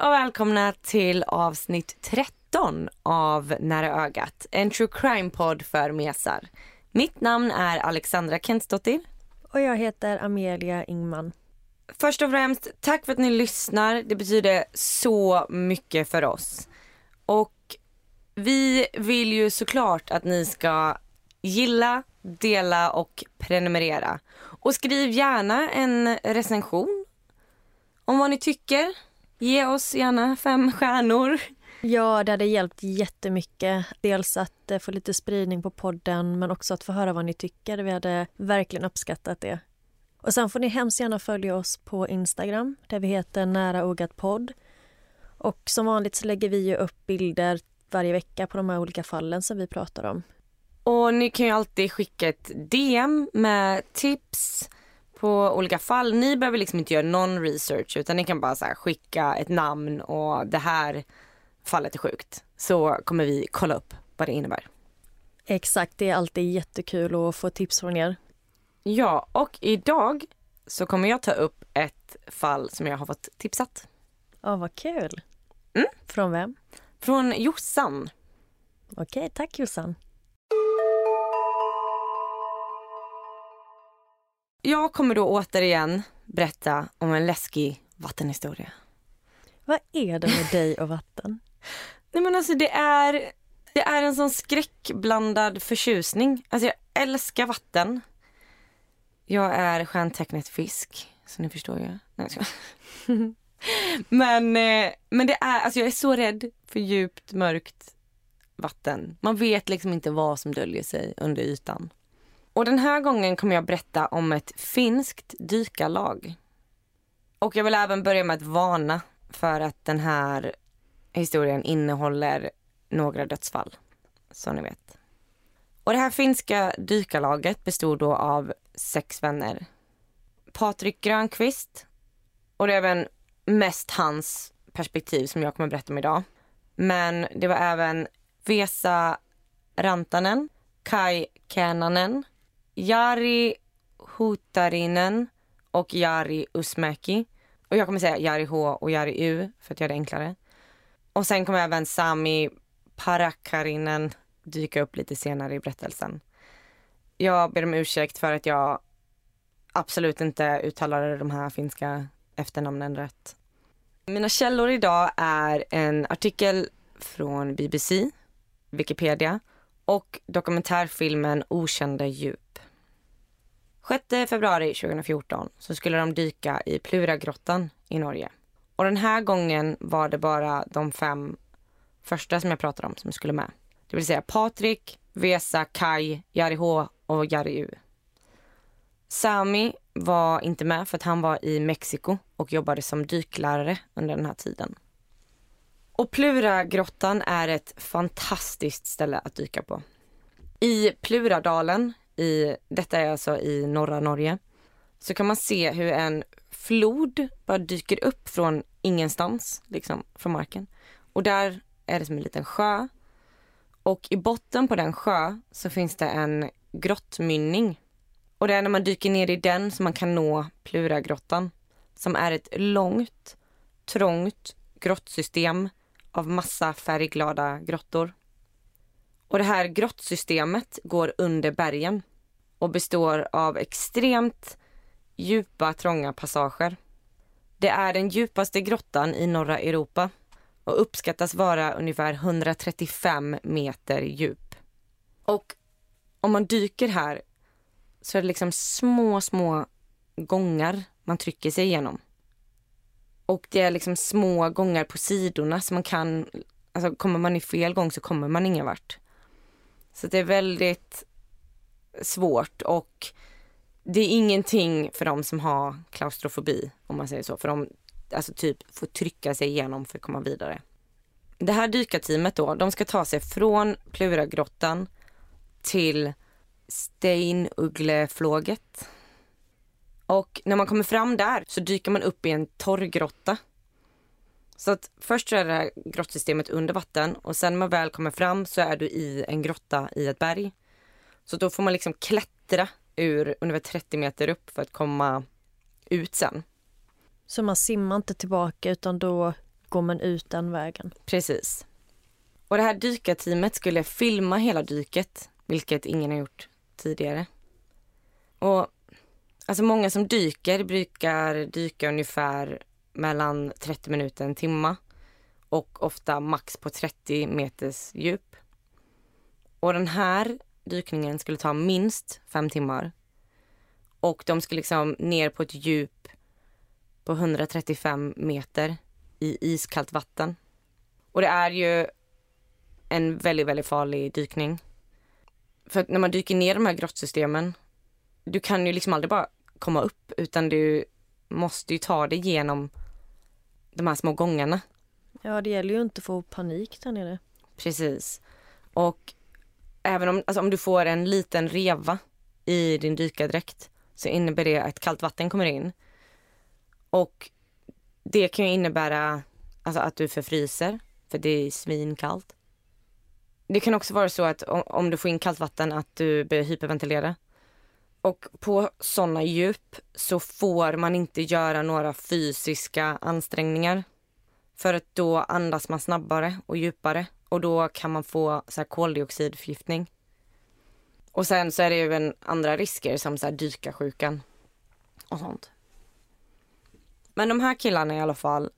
och välkomna till avsnitt 13 av Nära ögat, en true crime-podd för mesar. Mitt namn är Alexandra Kentsdottir. Och jag heter Amelia Ingman. Först och främst, tack för att ni lyssnar. Det betyder så mycket för oss. Och vi vill ju såklart att ni ska gilla, dela och prenumerera. Och skriv gärna en recension om vad ni tycker. Ge oss gärna fem stjärnor. Ja, det hade hjälpt jättemycket. Dels att eh, få lite spridning på podden men också att få höra vad ni tycker. Vi hade verkligen uppskattat det. Och sen får ni hemskt gärna följa oss på Instagram där vi heter Nära Ogat podd. Och som vanligt så lägger vi ju upp bilder varje vecka på de här olika fallen som vi pratar om. Och ni kan ju alltid skicka ett DM med tips på olika fall. Ni behöver liksom inte göra någon research utan ni kan bara så skicka ett namn och det här fallet är sjukt. Så kommer vi kolla upp vad det innebär. Exakt, det är alltid jättekul att få tips från er. Ja, och idag så kommer jag ta upp ett fall som jag har fått tipsat. Ja, vad kul. Mm. Från vem? Från Jossan. Okej, tack Jossan. Jag kommer då återigen berätta om en läskig vattenhistoria. Vad är det med dig och vatten? Nej men alltså det är, det är en sån skräckblandad förtjusning. Alltså jag älskar vatten. Jag är stjärntecknet fisk, så ni förstår ju. Nej, jag men, eh, men det är, alltså jag är så rädd för djupt mörkt vatten. Man vet liksom inte vad som döljer sig under ytan. Och den här gången kommer jag berätta om ett finskt dykarlag. Och jag vill även börja med att varna för att den här historien innehåller några dödsfall. Så ni vet. Och det här finska dykarlaget bestod då av sex vänner. Patrik Grönqvist. Och det är även mest hans perspektiv som jag kommer berätta om idag. Men det var även Vesa Rantanen, Kai Känanen, Jari Hutarinen och Jari Usmäki. Och jag kommer säga Jari H och Jari U för att göra det enklare. Och sen kommer även Sami Parakarinen dyka upp lite senare i berättelsen. Jag ber om ursäkt för att jag absolut inte uttalade de här finska efternamnen rätt. Mina källor idag är en artikel från BBC, Wikipedia och dokumentärfilmen Okända djup. 6 februari 2014 så skulle de dyka i Pluragrottan i Norge. Och den här gången var det bara de fem första som jag pratade om som skulle med. Det vill säga Patrik, Vesa, Kai, Jari H och Jari U. Sami var inte med för att han var i Mexiko och jobbade som dyklärare under den här tiden. Och Pluragrottan är ett fantastiskt ställe att dyka på. I Pluradalen, i, detta är alltså i norra Norge, så kan man se hur en flod bara dyker upp från ingenstans, liksom från marken. Och där är det som en liten sjö. Och i botten på den sjö så finns det en grottmynning. Och det är när man dyker ner i den som man kan nå Pluragrottan. Som är ett långt, trångt grottsystem av massa färgglada grottor. Och det här grottsystemet går under bergen och består av extremt djupa, trånga passager. Det är den djupaste grottan i norra Europa och uppskattas vara ungefär 135 meter djup. Och om man dyker här så är det liksom små, små gångar man trycker sig igenom. Och det är liksom små gångar på sidorna så man kan, alltså kommer man i fel gång så kommer man ingen vart. Så det är väldigt svårt och det är ingenting för de som har klaustrofobi om man säger så. För de alltså typ får trycka sig igenom för att komma vidare. Det här dykarteamet då, de ska ta sig från Pluragrottan till Steinuggleflåget. Och när man kommer fram där så dyker man upp i en torrgrotta. Så att först är det här grottsystemet under vatten och sen när man väl kommer fram så är du i en grotta i ett berg. Så då får man liksom klättra ur ungefär 30 meter upp för att komma ut sen. Så man simmar inte tillbaka utan då går man ut den vägen? Precis. Och det här dykarteamet skulle filma hela dyket, vilket ingen har gjort tidigare. Och alltså många som dyker brukar dyka ungefär mellan 30 minuter och en timme och ofta max på 30 meters djup. Och den här dykningen skulle ta minst fem timmar. Och de skulle liksom ner på ett djup på 135 meter i iskallt vatten. Och det är ju en väldigt, väldigt farlig dykning. För när man dyker ner i de här grottsystemen, du kan ju liksom aldrig bara komma upp utan du måste ju ta dig genom de här små gångarna. Ja, det gäller ju inte att få panik där nere. Precis. Och även om, alltså om du får en liten reva i din dykardräkt så innebär det att kallt vatten kommer in. Och det kan ju innebära alltså, att du förfryser, för det är svinkallt. Det kan också vara så att om du får in kallt vatten att du börjar hyperventilera. Och på sådana djup så får man inte göra några fysiska ansträngningar. För att då andas man snabbare och djupare och då kan man få så här koldioxidförgiftning. Och sen så är det ju även andra risker som så här dykarsjukan och sånt. Men de här killarna i alla fall,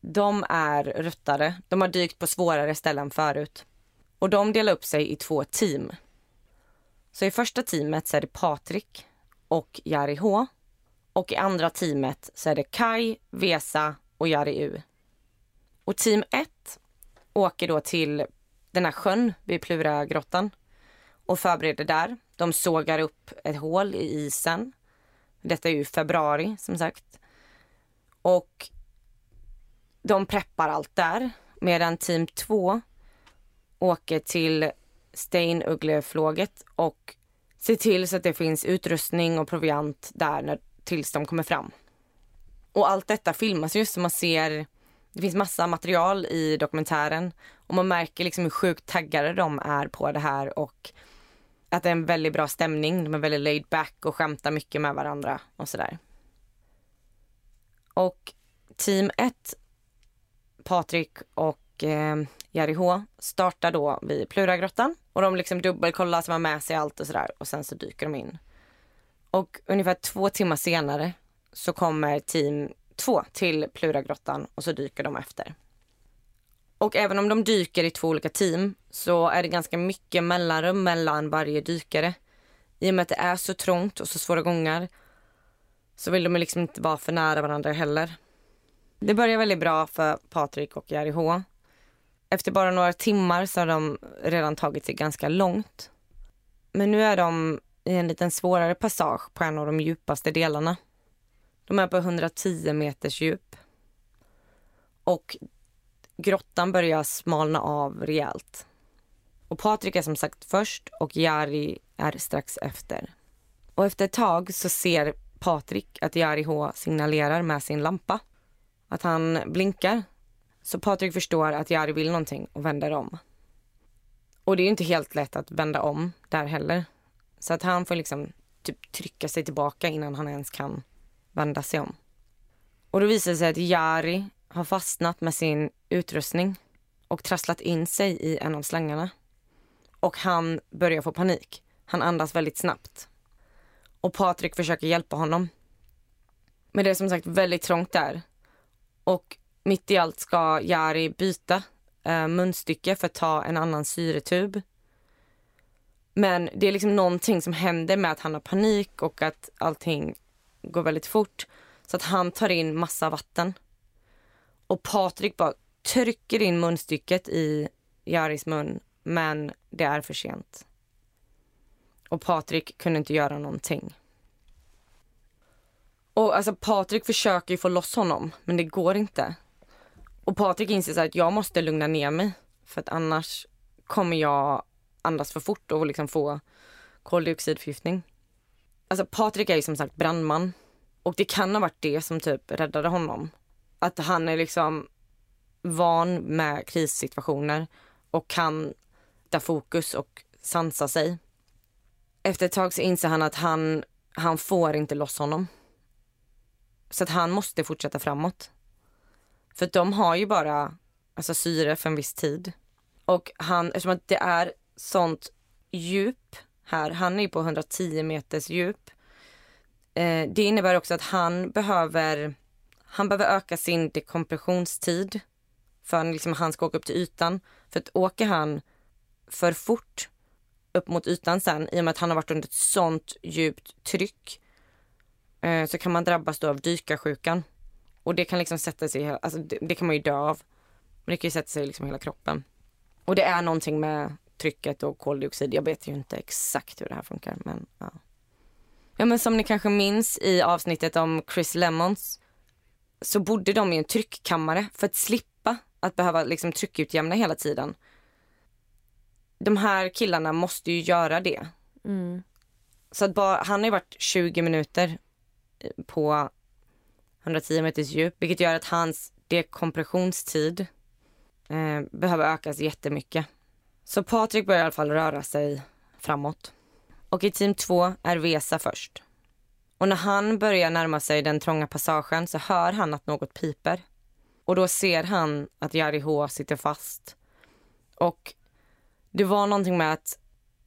de är ruttade. De har dykt på svårare ställen förut. Och de delar upp sig i två team. Så i första teamet så är det Patrik och Jari H. Och i andra teamet så är det Kai, Vesa och Jari U. Och team 1 åker då till den här sjön vid Pluragrottan och förbereder där. De sågar upp ett hål i isen. Detta är ju februari som sagt. Och de preppar allt där medan team 2 åker till Steinuggleflåget och se till så att det finns utrustning och proviant där när, tills de kommer fram. Och allt detta filmas ju så man ser, det finns massa material i dokumentären och man märker liksom hur sjukt taggade de är på det här och att det är en väldigt bra stämning. De är väldigt laid back och skämtar mycket med varandra och sådär. Och team 1, Patrik och eh, Jari H startar då vid Pluragrottan och de liksom dubbelkollar så man med sig allt och sådär och sen så dyker de in. Och ungefär två timmar senare så kommer team 2 till Pluragrottan och så dyker de efter. Och även om de dyker i två olika team så är det ganska mycket mellanrum mellan varje dykare. I och med att det är så trångt och så svåra gångar så vill de liksom inte vara för nära varandra heller. Det börjar väldigt bra för Patrik och Jari H. Efter bara några timmar så har de redan tagit sig ganska långt. Men nu är de i en liten svårare passage på en av de djupaste delarna. De är på 110 meters djup. Och grottan börjar smalna av rejält. Och Patrik är som sagt först och Jari är strax efter. Och efter ett tag så ser Patrik att Jari H signalerar med sin lampa. Att han blinkar. Så Patrik förstår att Jari vill någonting och vänder om. Och det är inte helt lätt att vända om där heller. Så att han får liksom typ trycka sig tillbaka innan han ens kan vända sig om. Och då visar det sig att Jari har fastnat med sin utrustning och trasslat in sig i en av slangarna. Och han börjar få panik. Han andas väldigt snabbt och Patrik försöker hjälpa honom. Men det är som sagt väldigt trångt där. Och mitt i allt ska Jari byta eh, munstycke för att ta en annan syretub. Men det är liksom någonting som händer med att han har panik och att allting går väldigt fort. Så att han tar in massa vatten. Och Patrik bara trycker in munstycket i Jaris mun men det är för sent. Och Patrik kunde inte göra någonting. Och alltså Patrik försöker ju få loss honom, men det går inte. Och Patrik inser så att jag måste lugna ner mig för att annars kommer jag andas för fort och liksom få koldioxidförgiftning. Alltså Patrik är ju som sagt brandman och det kan ha varit det som typ räddade honom. Att han är liksom van med krissituationer och kan ta fokus och sansa sig. Efter ett tag så inser han att han, han får inte loss honom. Så att han måste fortsätta framåt. För de har ju bara alltså, syre för en viss tid. Och han, eftersom att det är sånt djup här, han är ju på 110 meters djup. Eh, det innebär också att han behöver, han behöver öka sin dekompressionstid för att liksom, han ska åka upp till ytan. För att åker han för fort upp mot ytan sen i och med att han har varit under ett sånt djupt tryck eh, så kan man drabbas då av dykarsjukan. Och det kan liksom sätta sig, alltså det, det kan man ju dö av. Men det kan ju sätta sig i liksom hela kroppen. Och det är någonting med trycket och koldioxid. Jag vet ju inte exakt hur det här funkar men ja. Ja men som ni kanske minns i avsnittet om Chris Lemons så bodde de i en tryckkammare för att slippa att behöva liksom tryckutjämna hela tiden. De här killarna måste ju göra det. Mm. Så att bara, han har ju varit 20 minuter på 110 meters djup vilket gör att hans dekompressionstid eh, behöver ökas jättemycket. Så Patrik börjar i alla fall röra sig framåt. Och i team två är Vesa först. Och när han börjar närma sig den trånga passagen så hör han att något piper. Och då ser han att Jari H sitter fast. Och det var någonting med att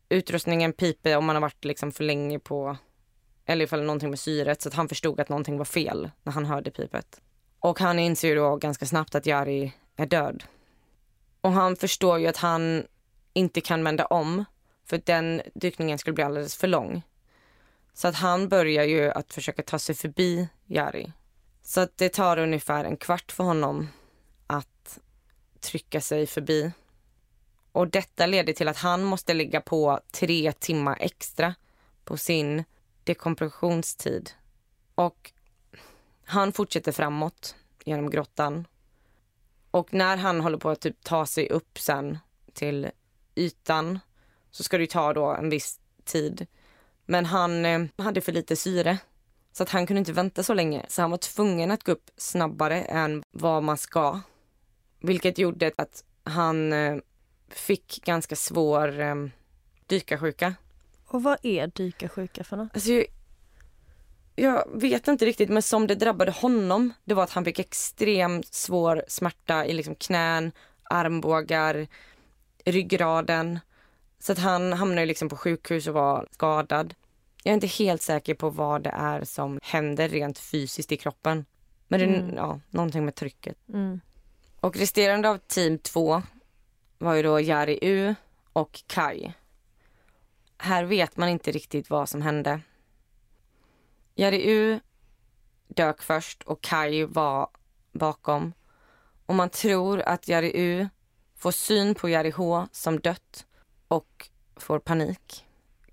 utrustningen piper om man har varit liksom för länge på eller ifall det var någonting med syret så att han förstod att någonting var fel när han hörde pipet. Och han inser ju då ganska snabbt att Jari är död. Och han förstår ju att han inte kan vända om för den dykningen skulle bli alldeles för lång. Så att han börjar ju att försöka ta sig förbi Jari. Så att det tar ungefär en kvart för honom att trycka sig förbi. Och detta leder till att han måste ligga på tre timmar extra på sin dekompressionstid. Och han fortsätter framåt genom grottan. Och när han håller på att typ ta sig upp sen till ytan så ska det ta då en viss tid. Men han eh, hade för lite syre så att han kunde inte vänta så länge. Så han var tvungen att gå upp snabbare än vad man ska. Vilket gjorde att han eh, fick ganska svår eh, dykarsjuka. Och vad är dykarsjuka för något? Alltså, jag, vet inte riktigt men som det drabbade honom det var att han fick extremt svår smärta i liksom knän, armbågar, ryggraden. Så att han hamnade liksom på sjukhus och var skadad. Jag är inte helt säker på vad det är som händer rent fysiskt i kroppen. Men det är mm. ja, någonting med trycket. Mm. Och resterande av team två var ju då Jari U och Kai. Här vet man inte riktigt vad som hände. Jari U dök först och Kai var bakom. Och man tror att Jari U får syn på Jari H som dött och får panik.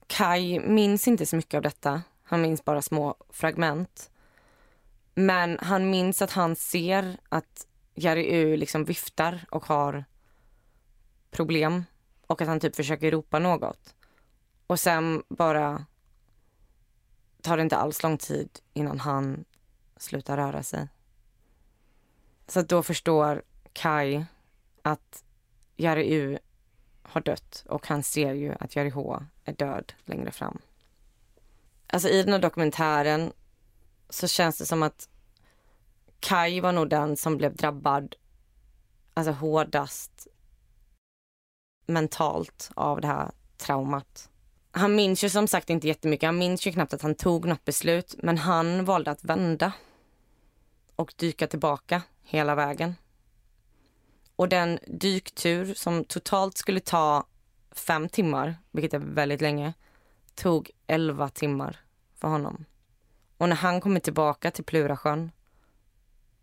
Kai minns inte så mycket av detta. Han minns bara små fragment. Men han minns att han ser att Jari U liksom viftar och har problem och att han typ försöker ropa något. Och sen bara tar det inte alls lång tid innan han slutar röra sig. Så då förstår Kai att Jari U har dött och han ser ju att Jari H är död längre fram. Alltså i den här dokumentären så känns det som att Kai var nog den som blev drabbad alltså hårdast mentalt av det här traumat. Han minns ju som sagt inte jättemycket. Han minns ju knappt att han tog något beslut. Men han valde att vända och dyka tillbaka hela vägen. Och den dyktur som totalt skulle ta fem timmar, vilket är väldigt länge, tog elva timmar för honom. Och när han kommer tillbaka till Plurasjön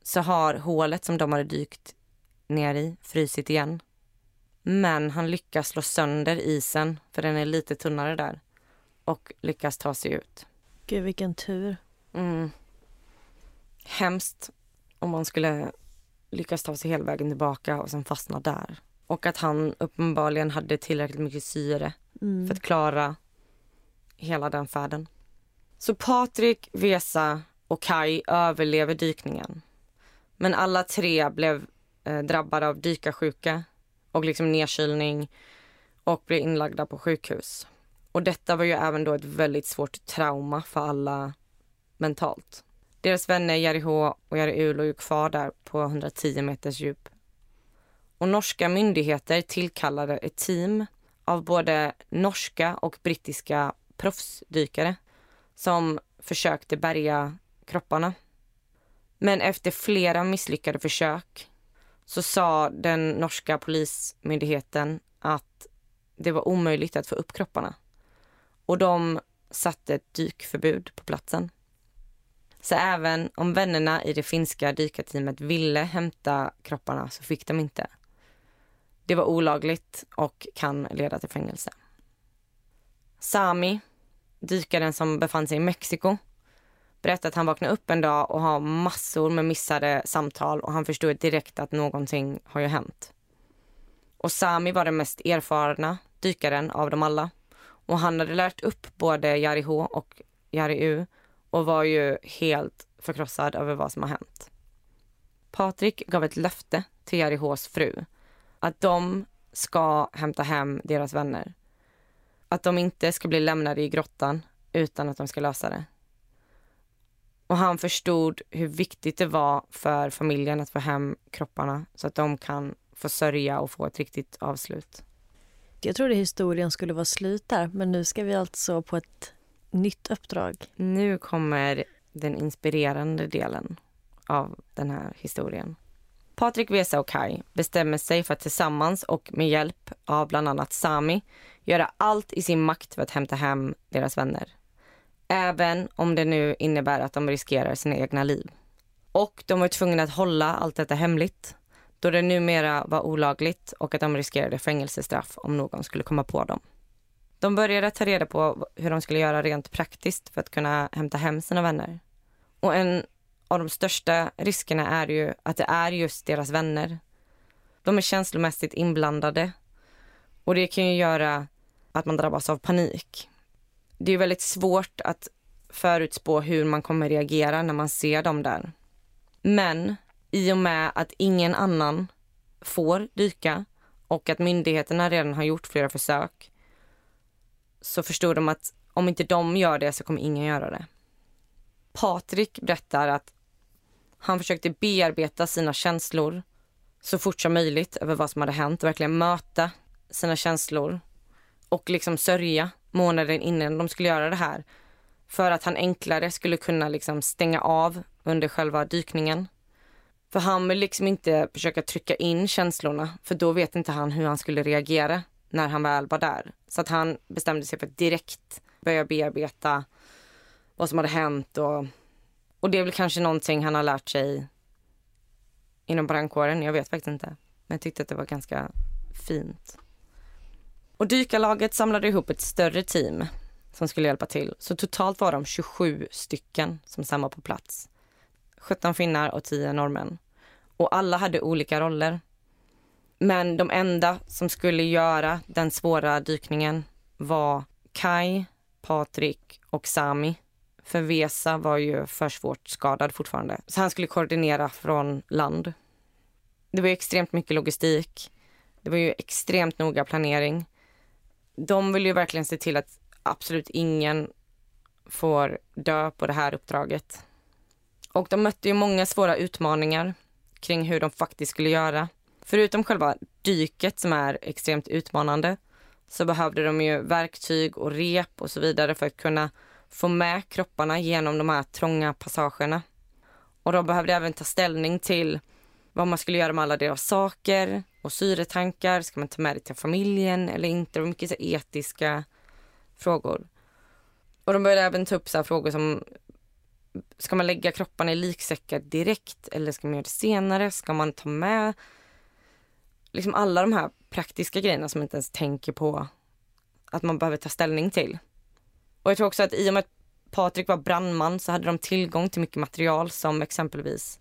så har hålet som de hade dykt ner i frysit igen. Men han lyckas slå sönder isen, för den är lite tunnare där. Och lyckas ta sig ut. Gud, vilken tur. Mm. Hemskt om man skulle lyckas ta sig hela vägen tillbaka och sen fastna där. Och att han uppenbarligen hade tillräckligt mycket syre Mm. för att klara hela den färden. Så Patrik, Vesa och Kai överlever dykningen. Men alla tre blev eh, drabbade av dykarsjuka och liksom nedkylning och blev inlagda på sjukhus. Och detta var ju även då ett väldigt svårt trauma för alla mentalt. Deras vänner Jerry H och Jerry U låg ju kvar där på 110 meters djup. Och norska myndigheter tillkallade ett team av både norska och brittiska proffsdykare som försökte bärga kropparna. Men efter flera misslyckade försök så sa den norska polismyndigheten att det var omöjligt att få upp kropparna. Och de satte ett dykförbud på platsen. Så även om vännerna i det finska dykarteamet ville hämta kropparna så fick de inte. Det var olagligt och kan leda till fängelse. Sami, dykaren som befann sig i Mexiko, berättade att han vaknade upp en dag och har massor med missade samtal och han förstod direkt att någonting har ju hänt. Och Sami var den mest erfarna dykaren av dem alla. Och han hade lärt upp både Jari H och Jari U och var ju helt förkrossad över vad som har hänt. Patrik gav ett löfte till Jari Hs fru att de ska hämta hem deras vänner. Att de inte ska bli lämnade i grottan utan att de ska lösa det. Och han förstod hur viktigt det var för familjen att få hem kropparna så att de kan få sörja och få ett riktigt avslut. Jag trodde historien skulle vara slut där, men nu ska vi alltså på ett nytt uppdrag. Nu kommer den inspirerande delen av den här historien. Patrik, Vesa och Kai bestämmer sig för att tillsammans och med hjälp av bland annat Sami göra allt i sin makt för att hämta hem deras vänner. Även om det nu innebär att de riskerar sina egna liv. Och de var tvungna att hålla allt detta hemligt då det numera var olagligt och att de riskerade fängelsestraff om någon skulle komma på dem. De började ta reda på hur de skulle göra rent praktiskt för att kunna hämta hem sina vänner. Och en av de största riskerna är ju att det är just deras vänner. De är känslomässigt inblandade och det kan ju göra att man drabbas av panik. Det är väldigt svårt att förutspå hur man kommer reagera när man ser dem där. Men i och med att ingen annan får dyka och att myndigheterna redan har gjort flera försök så förstod de att om inte de gör det så kommer ingen göra det. Patrik berättar att han försökte bearbeta sina känslor så fort som möjligt över vad som hade hänt och verkligen möta sina känslor och liksom sörja månaden innan de skulle göra det här för att han enklare skulle kunna liksom stänga av under själva dykningen. För han vill liksom inte försöka trycka in känslorna för då vet inte han hur han skulle reagera när han väl var där. Så att han bestämde sig för att direkt börja bearbeta vad som hade hänt och, och det är väl kanske någonting han har lärt sig inom brandkåren. Jag vet faktiskt inte. Men jag tyckte att det var ganska fint. Och dykarlaget samlade ihop ett större team som skulle hjälpa till. Så totalt var de 27 stycken som sen var på plats. 17 finnar och 10 norrmän. Och alla hade olika roller. Men de enda som skulle göra den svåra dykningen var Kai, Patrik och Sami. För Vesa var ju för svårt skadad fortfarande. Så han skulle koordinera från land. Det var ju extremt mycket logistik. Det var ju extremt noga planering. De vill ju verkligen se till att absolut ingen får dö på det här uppdraget. Och de mötte ju många svåra utmaningar kring hur de faktiskt skulle göra. Förutom själva dyket som är extremt utmanande så behövde de ju verktyg och rep och så vidare för att kunna få med kropparna genom de här trånga passagerna. Och de behövde även ta ställning till vad man skulle göra med alla deras saker och syretankar. Ska man ta med det till familjen eller inte? Det var mycket så etiska frågor. Och de började även ta upp så frågor som Ska man lägga kropparna i liksäckar direkt eller ska man göra det senare? Ska man ta med liksom alla de här praktiska grejerna som man inte ens tänker på att man behöver ta ställning till. Och jag tror också att i och med att Patrik var brandman så hade de tillgång till mycket material som exempelvis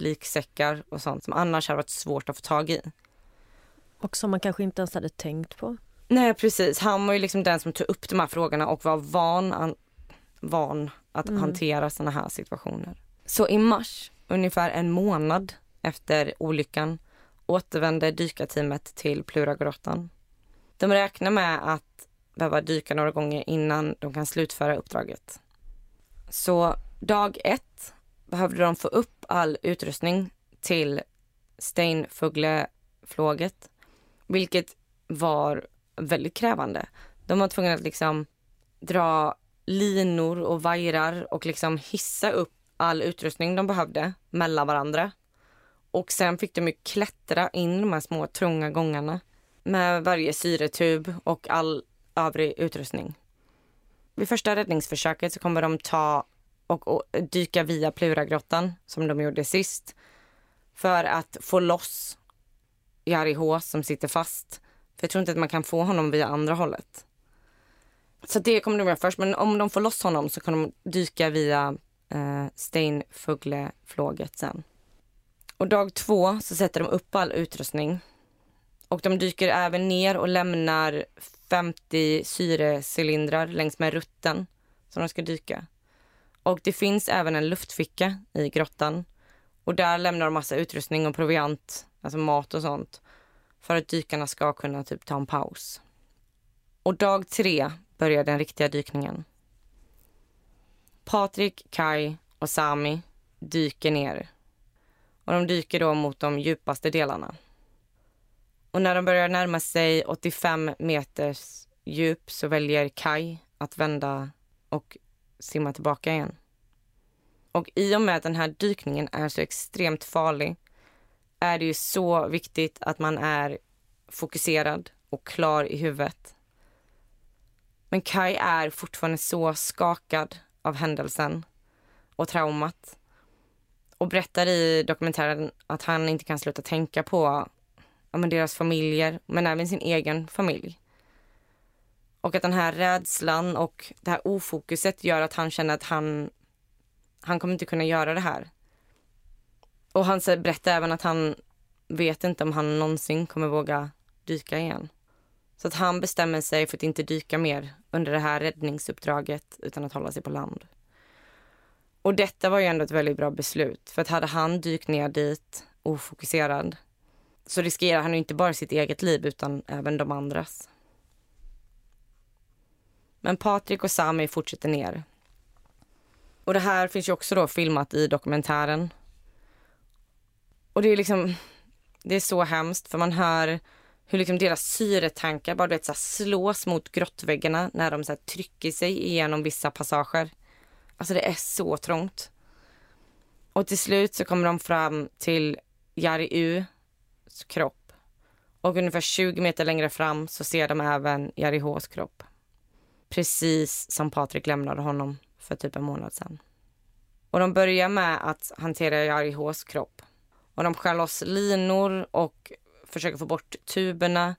liksäckar och sånt som annars hade varit svårt att få tag i. Och som man kanske inte ens hade tänkt på. Nej precis, han var ju liksom den som tog upp de här frågorna och var van, an, van att mm. hantera såna här situationer. Så i mars, ungefär en månad efter olyckan, återvände dykarteamet till Pluragrottan. De räknar med att behöva dyka några gånger innan de kan slutföra uppdraget. Så dag ett behövde de få upp all utrustning till Steinfugleflåget, vilket var väldigt krävande. De var tvungna att liksom dra linor och vajrar och liksom hissa upp all utrustning de behövde mellan varandra. Och sen fick de ju klättra in de här små trånga gångarna med varje syretub och all övrig utrustning. Vid första räddningsförsöket så kommer de ta och, och dyka via Pluragrottan som de gjorde sist för att få loss Jari H som sitter fast. För jag tror inte att man kan få honom via andra hållet. Så det kommer de göra först. Men om de får loss honom så kan de dyka via eh, Steinfuggleflåget sen. Och dag två så sätter de upp all utrustning. Och de dyker även ner och lämnar 50 syrecylindrar längs med rutten som de ska dyka. Och det finns även en luftficka i grottan. Och där lämnar de massa utrustning och proviant, alltså mat och sånt. För att dykarna ska kunna typ ta en paus. Och dag tre börjar den riktiga dykningen. Patrik, Kai och Sami dyker ner. Och de dyker då mot de djupaste delarna. Och när de börjar närma sig 85 meters djup så väljer Kai att vända och simma tillbaka igen. Och i och med att den här dykningen är så extremt farlig är det ju så viktigt att man är fokuserad och klar i huvudet. Men Kai är fortfarande så skakad av händelsen och traumat och berättar i dokumentären att han inte kan sluta tänka på ja, men deras familjer, men även sin egen familj. Och att den här rädslan och det här ofokuset gör att han känner att han, han kommer inte kunna göra det här. Och han berättar även att han vet inte om han någonsin kommer våga dyka igen. Så att han bestämmer sig för att inte dyka mer under det här räddningsuppdraget utan att hålla sig på land. Och detta var ju ändå ett väldigt bra beslut. För att hade han dykt ner dit ofokuserad så riskerar han inte bara sitt eget liv utan även de andras. Men Patrik och Sami fortsätter ner. Och det här finns ju också då filmat i dokumentären. Och det är liksom, det är så hemskt för man hör hur liksom deras syretankar bara vet, så slås mot grottväggarna när de så trycker sig igenom vissa passager. Alltså det är så trångt. Och till slut så kommer de fram till Jari U.s kropp. Och ungefär 20 meter längre fram så ser de även Jari Hs kropp. Precis som Patrik lämnade honom för typ en månad sedan. Och de börjar med att hantera Jari Hs kropp. Och de skär loss linor och försöker få bort tuberna.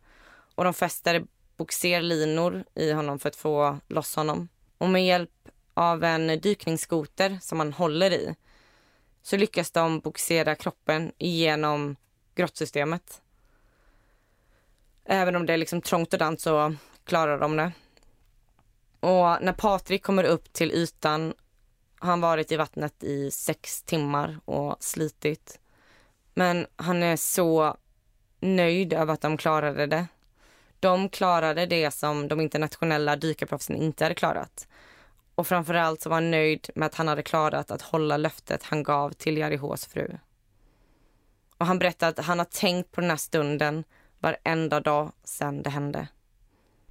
Och de fäster boxerlinor i honom för att få loss honom. Och med hjälp av en dykningsskoter som han håller i så lyckas de boxera kroppen igenom grottsystemet. Även om det är liksom trångt och dant så klarar de det. Och när Patrik kommer upp till ytan har han varit i vattnet i sex timmar och slitit. Men han är så nöjd över att de klarade det. De klarade det som de internationella dykarproffsen inte hade klarat. Och framförallt så var han nöjd med att han hade klarat att hålla löftet han gav till Jari Hs fru. Och han berättade att han har tänkt på den här stunden varenda dag sedan det hände.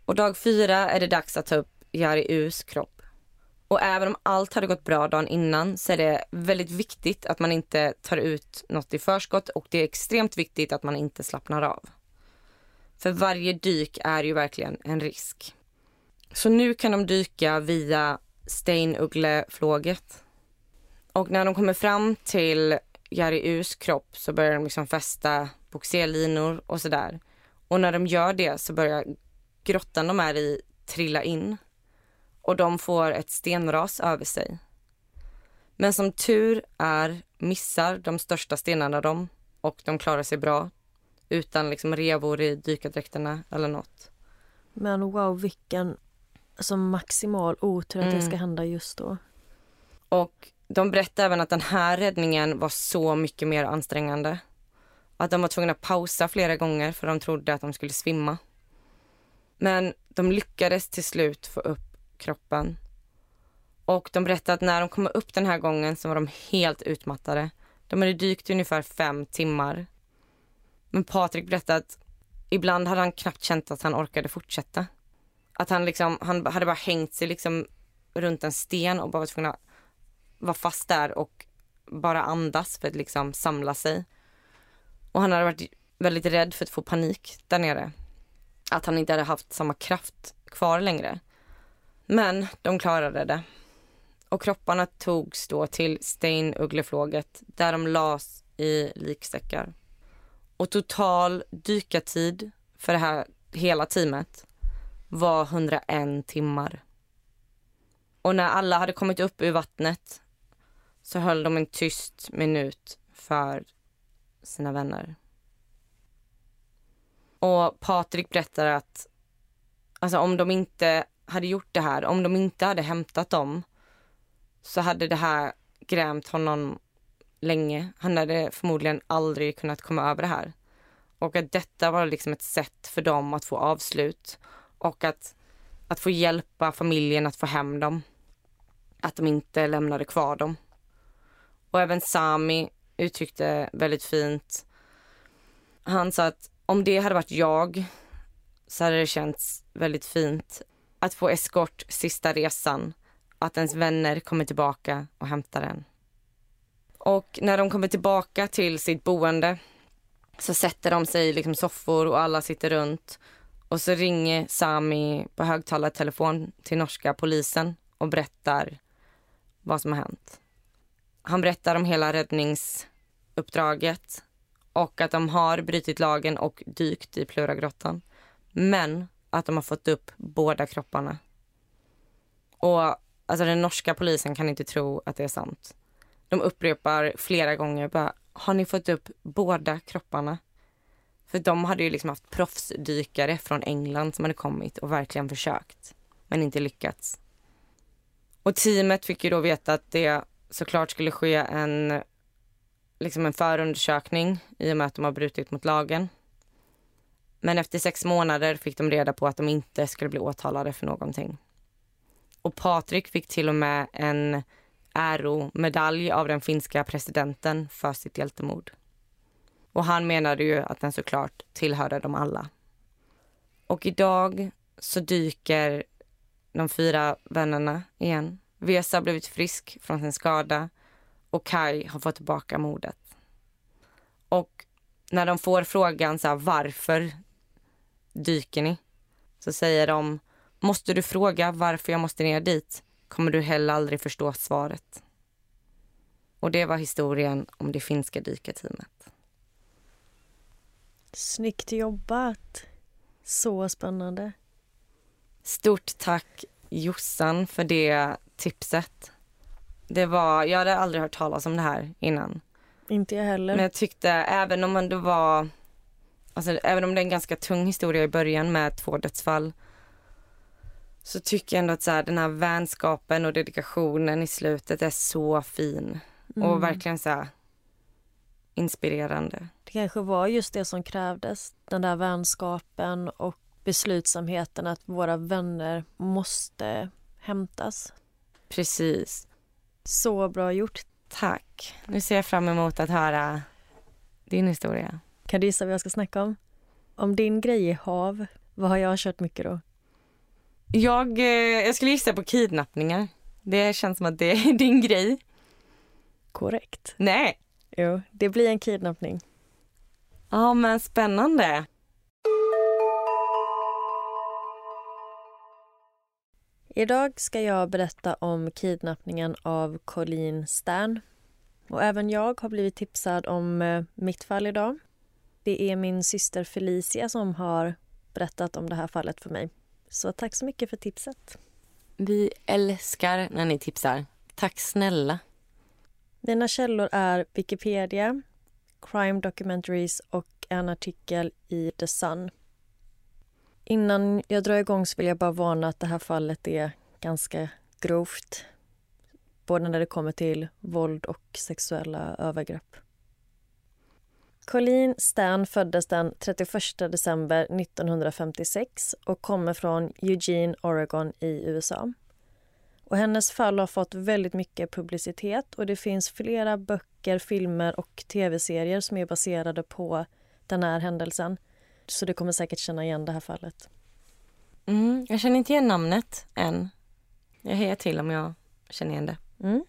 Och dag fyra är det dags att ta upp Jari Us kropp. Och även om allt hade gått bra dagen innan så är det väldigt viktigt att man inte tar ut något i förskott och det är extremt viktigt att man inte slappnar av. För varje dyk är ju verkligen en risk. Så nu kan de dyka via Steinuggleflåget. Och när de kommer fram till Jari Us kropp så börjar de liksom fästa boxerlinor och sådär. Och när de gör det så börjar grottan de är i trilla in och de får ett stenras över sig. Men som tur är missar de största stenarna dem och de klarar sig bra utan liksom revor i dykardräkterna eller nåt. Men wow, vilken alltså maximal otur att mm. det ska hända just då. Och de berättar även att den här räddningen var så mycket mer ansträngande. Att de var tvungna att pausa flera gånger för de trodde att de skulle svimma. Men de lyckades till slut få upp kroppen. Och de berättade att när de kom upp den här gången så var de helt utmattade. De hade dykt i ungefär fem timmar. Men Patrik berättade att ibland hade han knappt känt att han orkade fortsätta. Att han liksom, han hade bara hängt sig liksom runt en sten och bara var tvungen att vara fast där och bara andas för att liksom samla sig. Och han hade varit väldigt rädd för att få panik där nere. Att han inte hade haft samma kraft kvar längre. Men de klarade det. Och kropparna togs då till Steinugleflåget där de lades i liksäckar. Och total dykartid för det här hela teamet var 101 timmar. Och när alla hade kommit upp ur vattnet så höll de en tyst minut för sina vänner. Och Patrik berättar att alltså om de inte hade gjort det här, om de inte hade hämtat dem så hade det här grämt honom länge. Han hade förmodligen aldrig kunnat komma över det här. Och att detta var liksom ett sätt för dem att få avslut och att, att få hjälpa familjen att få hem dem. Att de inte lämnade kvar dem. Och även Sami uttryckte väldigt fint. Han sa att om det hade varit jag så hade det känts väldigt fint att få eskort sista resan. Att ens vänner kommer tillbaka och hämtar en. Och när de kommer tillbaka till sitt boende så sätter de sig i liksom soffor och alla sitter runt. Och så ringer Sami på högtalartelefon till norska polisen och berättar vad som har hänt. Han berättar om hela räddningsuppdraget och att de har brutit lagen och dykt i Pluragrottan. Men att de har fått upp båda kropparna. Och alltså den norska polisen kan inte tro att det är sant. De upprepar flera gånger bara, har ni fått upp båda kropparna? För de hade ju liksom haft proffsdykare från England som hade kommit och verkligen försökt, men inte lyckats. Och teamet fick ju då veta att det såklart skulle ske en, liksom en förundersökning i och med att de har brutit mot lagen. Men efter sex månader fick de reda på att de inte skulle bli åtalade för någonting. Och Patrik fick till och med en äromedalj av den finska presidenten för sitt hjältemord. Och han menade ju att den såklart tillhörde dem alla. Och idag så dyker de fyra vännerna igen. Vesa har blivit frisk från sin skada och Kai har fått tillbaka modet. Och när de får frågan så här, varför dyker ni? Så säger de, måste du fråga varför jag måste ner dit kommer du heller aldrig förstå svaret. Och det var historien om det finska dykarteamet. Snyggt jobbat. Så spännande. Stort tack Jossan för det tipset. Det var, jag hade aldrig hört talas om det här innan. Inte jag heller. Men jag tyckte även om det var, alltså även om det är en ganska tung historia i början med två dödsfall så tycker jag ändå att så här, den här vänskapen och dedikationen i slutet är så fin. Mm. Och verkligen så här, inspirerande. Det kanske var just det som krävdes. Den där vänskapen och beslutsamheten att våra vänner måste hämtas. Precis. Så bra gjort. Tack. Nu ser jag fram emot att höra din historia. Kan du gissa vad jag ska snacka om? Om din grej är hav, vad har jag kört mycket då? Jag, eh, jag skulle gissa på kidnappningar. Det känns som att det är din grej. Korrekt. Nej. Jo, det blir en kidnappning. Ja, men spännande. Idag ska jag berätta om kidnappningen av Colleen Stern. Och även jag har blivit tipsad om eh, mitt fall idag. Det är min syster Felicia som har berättat om det här fallet för mig. Så tack så mycket för tipset. Vi älskar när ni tipsar. Tack snälla. Mina källor är Wikipedia, Crime Documentaries och en artikel i The Sun. Innan jag drar igång så vill jag bara varna att det här fallet är ganska grovt. Både när det kommer till våld och sexuella övergrepp. Colleen Stan föddes den 31 december 1956 och kommer från Eugene, Oregon i USA. Och hennes fall har fått väldigt mycket publicitet och det finns flera böcker, filmer och tv-serier som är baserade på den här händelsen. Så du kommer säkert känna igen det här fallet. Mm, jag känner inte igen namnet än. Jag hejar till om jag känner igen det. Mm.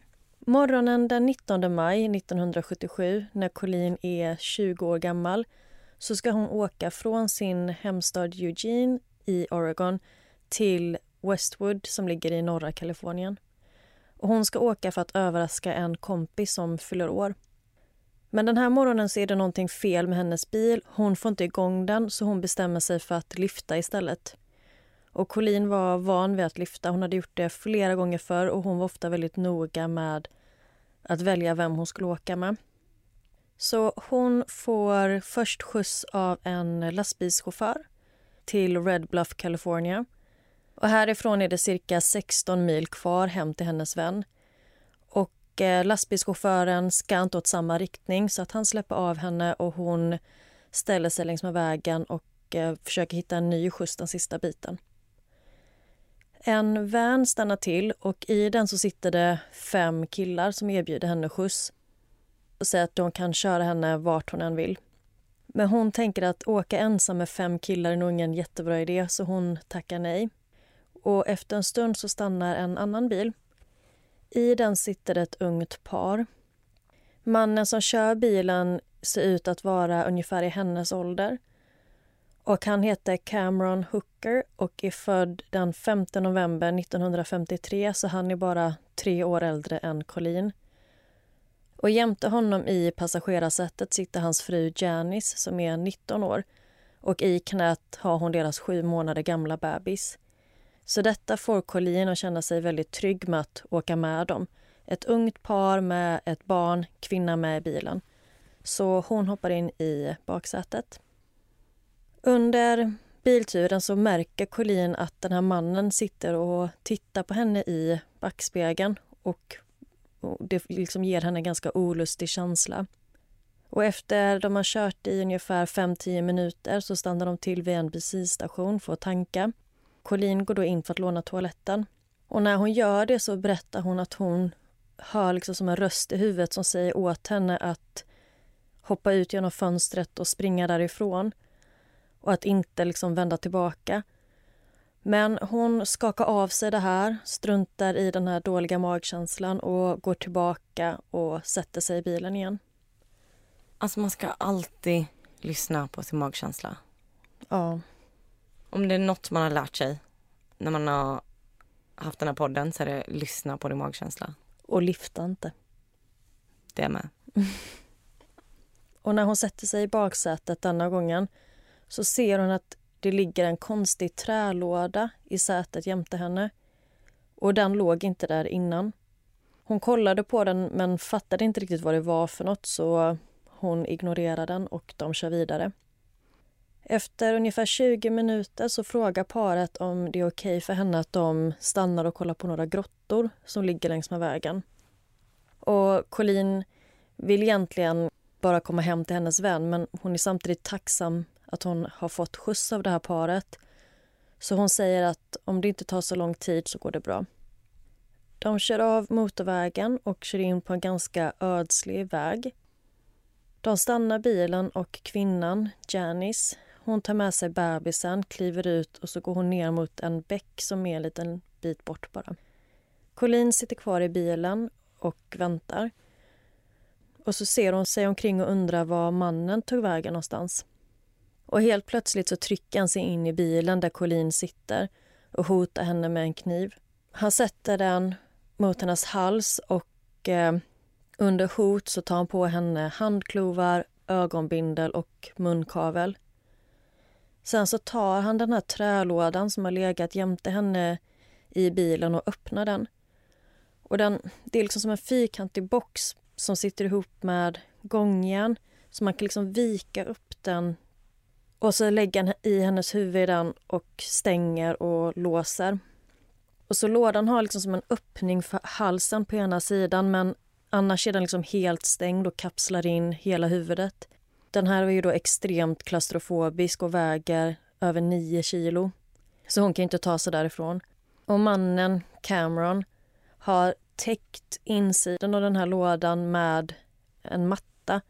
Morgonen den 19 maj 1977, när Colleen är 20 år gammal så ska hon åka från sin hemstad Eugene i Oregon till Westwood som ligger i norra Kalifornien. Och hon ska åka för att överraska en kompis som fyller år. Men den här morgonen så är det någonting fel med hennes bil. Hon får inte igång den så hon bestämmer sig för att lyfta istället. Och Colleen var van vid att lyfta. Hon hade gjort det flera gånger förr och hon var ofta väldigt noga med att välja vem hon skulle åka med. Så hon får först skjuts av en lastbilschaufför till Red Bluff, California. Och härifrån är det cirka 16 mil kvar hem till hennes vän. Och eh, lastbilschauffören ska inte åt samma riktning så att han släpper av henne och hon ställer sig längs med vägen och eh, försöker hitta en ny skjuts den sista biten. En van stannar till och i den så sitter det fem killar som erbjuder henne skjuts och säger att de kan köra henne vart hon än vill. Men hon tänker att åka ensam med fem killar är nog ingen jättebra idé så hon tackar nej. Och efter en stund så stannar en annan bil. I den sitter ett ungt par. Mannen som kör bilen ser ut att vara ungefär i hennes ålder. Och han heter Cameron Hooker och är född den 5 november 1953 så han är bara tre år äldre än Colleen. Och jämte honom i passagerarsätet sitter hans fru Janice som är 19 år och i knät har hon deras sju månader gamla bebis. Så detta får Colleen att känna sig väldigt trygg med att åka med dem. Ett ungt par med ett barn, kvinna med i bilen. Så hon hoppar in i baksätet. Under bilturen så märker Colleen att den här mannen sitter och tittar på henne i backspegeln och det liksom ger henne en ganska olustig känsla. Och efter de har kört i ungefär 5-10 minuter så stannar de till vid en bensinstation för att tanka. Colleen går då in för att låna toaletten. Och när hon gör det så berättar hon att hon hör liksom som en röst i huvudet som säger åt henne att hoppa ut genom fönstret och springa därifrån och att inte liksom vända tillbaka. Men hon skakar av sig det här, struntar i den här dåliga magkänslan och går tillbaka och sätter sig i bilen igen. Alltså man ska alltid lyssna på sin magkänsla. Ja. Om det är nåt man har lärt sig när man har haft den här podden så är det lyssna på din magkänsla. Och lyfta inte. Det med. och när hon sätter sig i baksätet denna gången så ser hon att det ligger en konstig trälåda i sätet jämte henne. Och den låg inte där innan. Hon kollade på den men fattade inte riktigt vad det var för något så hon ignorerar den och de kör vidare. Efter ungefär 20 minuter så frågar paret om det är okej okay för henne att de stannar och kollar på några grottor som ligger längs med vägen. Och Colleen vill egentligen bara komma hem till hennes vän men hon är samtidigt tacksam att hon har fått skjuts av det här paret. Så hon säger att om det inte tar så lång tid så går det bra. De kör av motorvägen och kör in på en ganska ödslig väg. De stannar bilen och kvinnan, Janice, hon tar med sig bebisen, kliver ut och så går hon ner mot en bäck som är en liten bit bort bara. Colleen sitter kvar i bilen och väntar. Och så ser hon sig omkring och undrar var mannen tog vägen någonstans. Och helt plötsligt så trycker han sig in i bilen där Colin sitter och hotar henne med en kniv. Han sätter den mot hennes hals och eh, under hot så tar han på henne handklovar, ögonbindel och munkavel. Sen så tar han den här trälådan som har legat jämte henne i bilen och öppnar den. Och den, det är liksom som en fyrkantig box som sitter ihop med gångjärn så man kan liksom vika upp den och så lägger han i hennes huvud i den och stänger och låser. Och så lådan har liksom som en öppning för halsen på ena sidan men annars är den liksom helt stängd och kapslar in hela huvudet. Den här är ju då extremt klaustrofobisk och väger över 9 kilo. Så hon kan inte ta sig därifrån. Och mannen, Cameron, har täckt insidan av den här lådan med en matta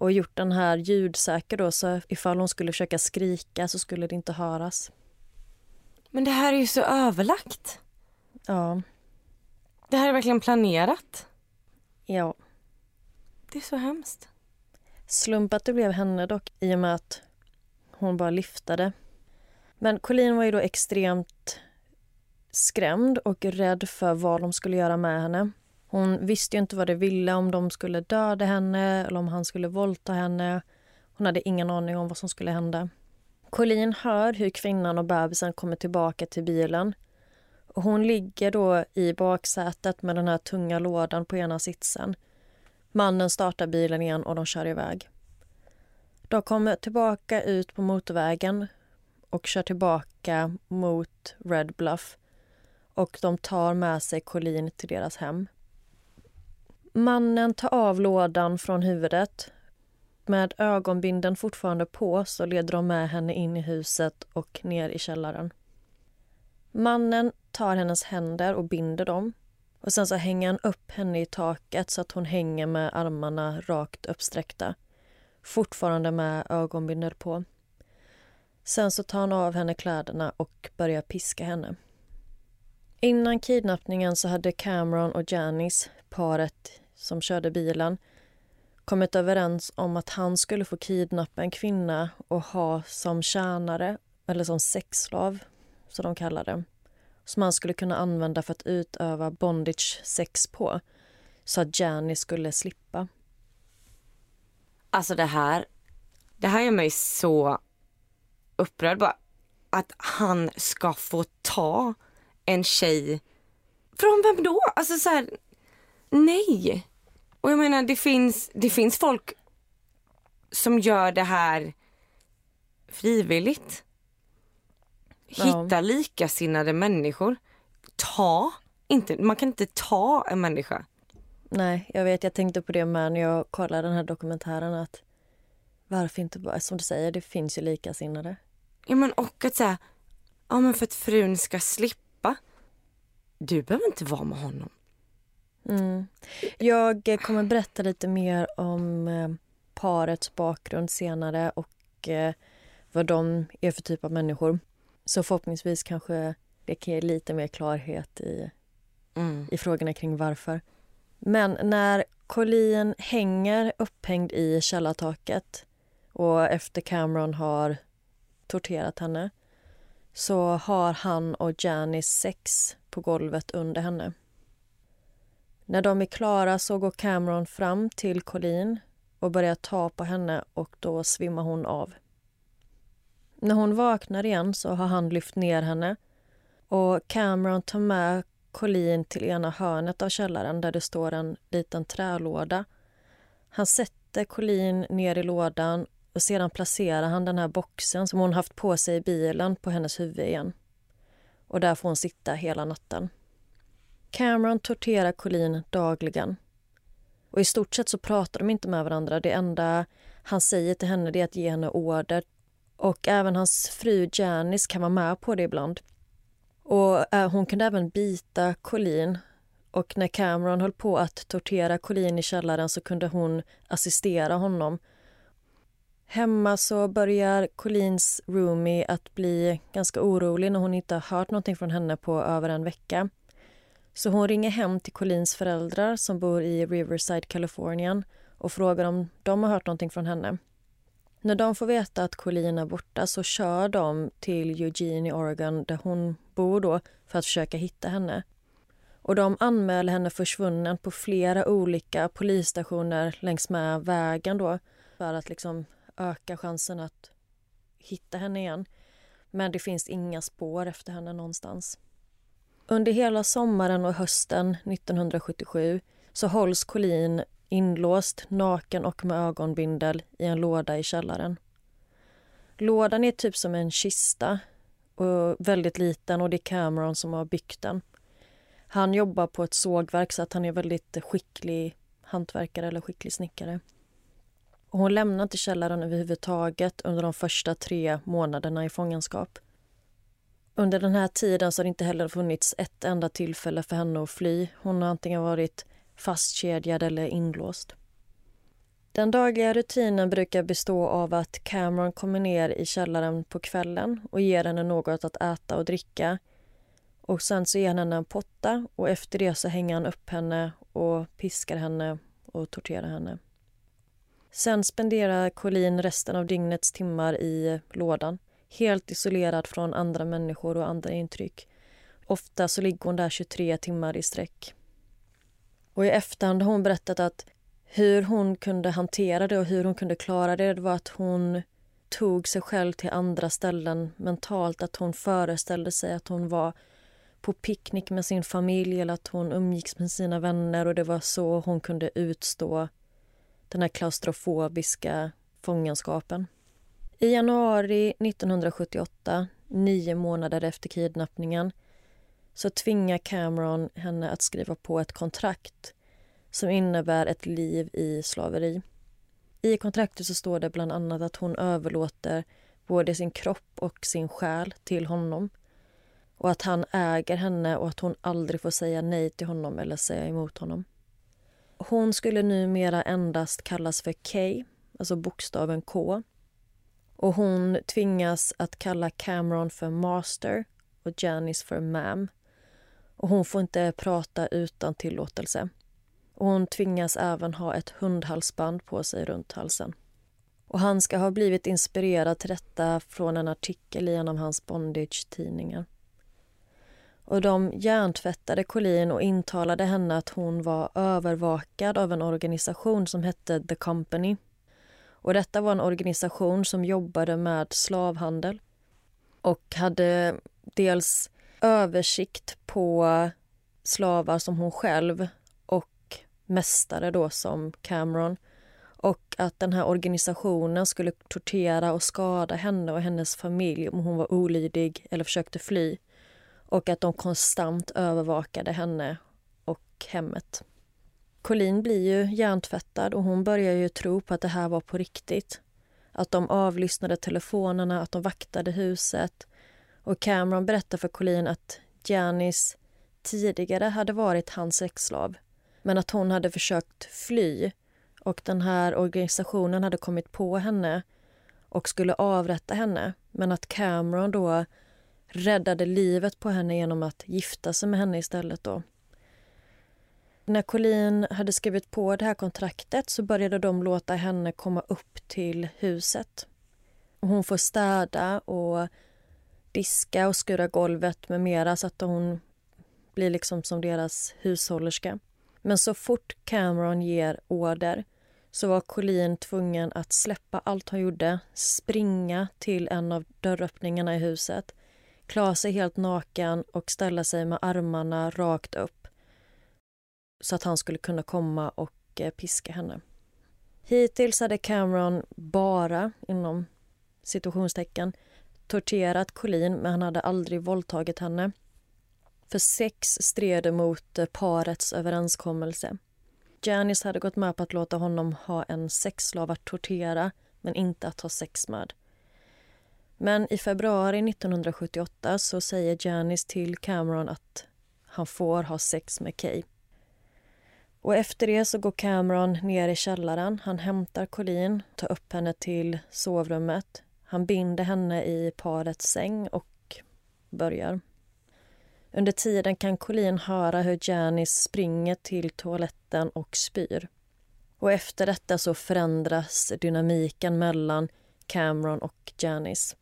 och gjort den här ljudsäker då så ifall hon skulle försöka skrika så skulle det inte höras. Men det här är ju så överlagt. Ja. Det här är verkligen planerat. Ja. Det är så hemskt. Slump att det blev henne dock i och med att hon bara lyftade. Men Colleen var ju då extremt skrämd och rädd för vad de skulle göra med henne. Hon visste ju inte vad de ville, om de skulle döda henne eller om han skulle våldta henne. Hon hade ingen aning om vad som skulle hända. Colleen hör hur kvinnan och bebisen kommer tillbaka till bilen. Hon ligger då i baksätet med den här tunga lådan på ena sitsen. Mannen startar bilen igen och de kör iväg. De kommer tillbaka ut på motorvägen och kör tillbaka mot Red Bluff och de tar med sig Colleen till deras hem. Mannen tar av lådan från huvudet. Med ögonbinden fortfarande på så leder de med henne in i huset och ner i källaren. Mannen tar hennes händer och binder dem. Och Sen så hänger han upp henne i taket så att hon hänger med armarna rakt uppsträckta. Fortfarande med ögonbindel på. Sen så tar han av henne kläderna och börjar piska henne. Innan kidnappningen så hade Cameron och Janice, paret som körde bilen kommit överens om att han skulle få kidnappa en kvinna och ha som tjänare, eller som sexslav, som de kallar det som han skulle kunna använda för att utöva bondage sex på så att Janny skulle slippa. Alltså det här, det här gör mig så upprörd bara. Att han ska få ta en tjej från vem då? Alltså så här, nej. Och jag menar det finns, det finns folk som gör det här frivilligt. Hitta ja. likasinnade människor. Ta inte, man kan inte ta en människa. Nej, jag vet. Jag tänkte på det med när jag kollade den här dokumentären att varför inte bara, som du säger, det finns ju likasinnade. Ja men och att säga, ja men för att frun ska slippa. Du behöver inte vara med honom. Mm. Jag kommer berätta lite mer om eh, parets bakgrund senare och eh, vad de är för typ av människor. Så förhoppningsvis kanske det kan ge lite mer klarhet i, mm. i frågorna kring varför. Men när Colleen hänger upphängd i källartaket och efter Cameron har torterat henne så har han och Janice sex på golvet under henne. När de är klara så går Cameron fram till Colleen och börjar ta på henne och då svimmar hon av. När hon vaknar igen så har han lyft ner henne och Cameron tar med Colleen till ena hörnet av källaren där det står en liten trälåda. Han sätter Colleen ner i lådan och sedan placerar han den här boxen som hon haft på sig i bilen på hennes huvud igen. Och där får hon sitta hela natten. Cameron torterar Colleen dagligen. Och I stort sett så pratar de inte med varandra. Det enda han säger till henne är att ge henne order och även hans fru Janice kan vara med på det ibland. Och eh, Hon kunde även bita Colleen. Och när Cameron höll på att tortera Colleen i källaren så kunde hon assistera honom. Hemma så börjar Colleens roomie att bli ganska orolig när hon inte har hört någonting från henne på över en vecka. Så hon ringer hem till Collins föräldrar som bor i Riverside, Kalifornien och frågar om de har hört någonting från henne. När de får veta att Colleen är borta så kör de till Eugene i Oregon där hon bor då för att försöka hitta henne. Och De anmäler henne försvunnen på flera olika polisstationer längs med vägen då för att liksom öka chansen att hitta henne igen. Men det finns inga spår efter henne någonstans. Under hela sommaren och hösten 1977 så hålls Colleen inlåst, naken och med ögonbindel i en låda i källaren. Lådan är typ som en kista och väldigt liten och det är Cameron som har byggt den. Han jobbar på ett sågverk så att han är väldigt skicklig hantverkare eller skicklig snickare. Och hon lämnar inte källaren överhuvudtaget under de första tre månaderna i fångenskap. Under den här tiden så har det inte heller funnits ett enda tillfälle för henne att fly. Hon har antingen varit fastkedjad eller inlåst. Den dagliga rutinen brukar bestå av att Cameron kommer ner i källaren på kvällen och ger henne något att äta och dricka. Och Sen så ger han henne en potta och efter det så hänger han upp henne och piskar henne och torterar henne. Sen spenderar Colleen resten av dygnets timmar i lådan helt isolerad från andra människor och andra intryck. Ofta så ligger hon där 23 timmar i sträck. Och I efterhand har hon berättat att hur hon kunde hantera det och hur hon kunde klara det, det var att hon tog sig själv till andra ställen mentalt. Att hon föreställde sig att hon var på picknick med sin familj eller att hon umgicks med sina vänner och det var så hon kunde utstå den här klaustrofobiska fångenskapen. I januari 1978, nio månader efter kidnappningen så tvingar Cameron henne att skriva på ett kontrakt som innebär ett liv i slaveri. I kontraktet så står det bland annat att hon överlåter både sin kropp och sin själ till honom och att han äger henne och att hon aldrig får säga nej till honom eller säga emot honom. Hon skulle numera endast kallas för K, alltså bokstaven K. Och hon tvingas att kalla Cameron för master och Janice för ma'am. Och hon får inte prata utan tillåtelse. Och hon tvingas även ha ett hundhalsband på sig runt halsen. Och han ska ha blivit inspirerad till detta från en artikel i en av hans bondage-tidningar. Och de hjärntvättade Colleen och intalade henne att hon var övervakad av en organisation som hette The Company. Och detta var en organisation som jobbade med slavhandel. Och hade dels översikt på slavar som hon själv och mästare då som Cameron. Och att den här organisationen skulle tortera och skada henne och hennes familj om hon var olydig eller försökte fly. Och att de konstant övervakade henne och hemmet. Colleen blir ju hjärntvättad och hon börjar ju tro på att det här var på riktigt. Att de avlyssnade telefonerna, att de vaktade huset. Och Cameron berättar för Colleen att Janice tidigare hade varit hans sexslav men att hon hade försökt fly och den här organisationen hade kommit på henne och skulle avrätta henne men att Cameron då räddade livet på henne genom att gifta sig med henne istället. Då. När Colleen hade skrivit på det här kontraktet så började de låta henne komma upp till huset. Hon får städa och diska och skura golvet med mera så att hon blir liksom som deras hushållerska. Men så fort Cameron ger order så var Colleen tvungen att släppa allt hon gjorde, springa till en av dörröppningarna i huset, klä sig helt naken och ställa sig med armarna rakt upp så att han skulle kunna komma och eh, piska henne. Hittills hade Cameron bara, inom situationstecken, torterat Colleen men han hade aldrig våldtagit henne. För sex stred mot eh, parets överenskommelse. Janice hade gått med på att låta honom ha en sexslav att tortera men inte att ha sex med. Men i februari 1978 så säger Janice till Cameron att han får ha sex med Kay. Och efter det så går Cameron ner i källaren. Han hämtar Colleen, tar upp henne till sovrummet. Han binder henne i parets säng och börjar. Under tiden kan Colleen höra hur Janice springer till toaletten och spyr. Och efter detta så förändras dynamiken mellan Cameron och Janice.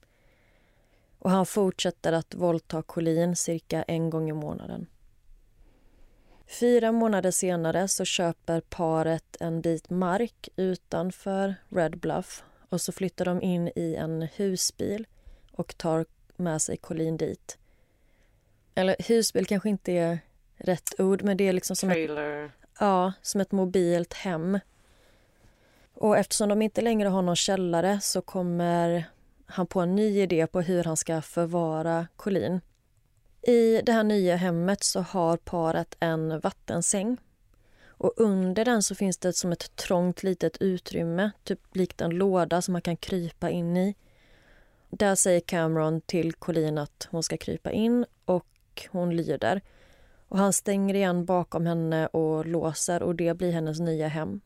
Och han fortsätter att våldta Colleen cirka en gång i månaden. Fyra månader senare så köper paret en bit mark utanför Red Bluff och så flyttar de in i en husbil och tar med sig Colleen dit. Eller husbil kanske inte är rätt ord, men det är liksom som ett, ja, som ett mobilt hem. Och eftersom de inte längre har någon källare så kommer han på en ny idé på hur han ska förvara Colleen. I det här nya hemmet så har paret en vattensäng. Och under den så finns det som ett trångt litet utrymme, typ likt en låda som man kan krypa in i. Där säger Cameron till Colleen att hon ska krypa in och hon lyder. Och han stänger igen bakom henne och låser och det blir hennes nya hem.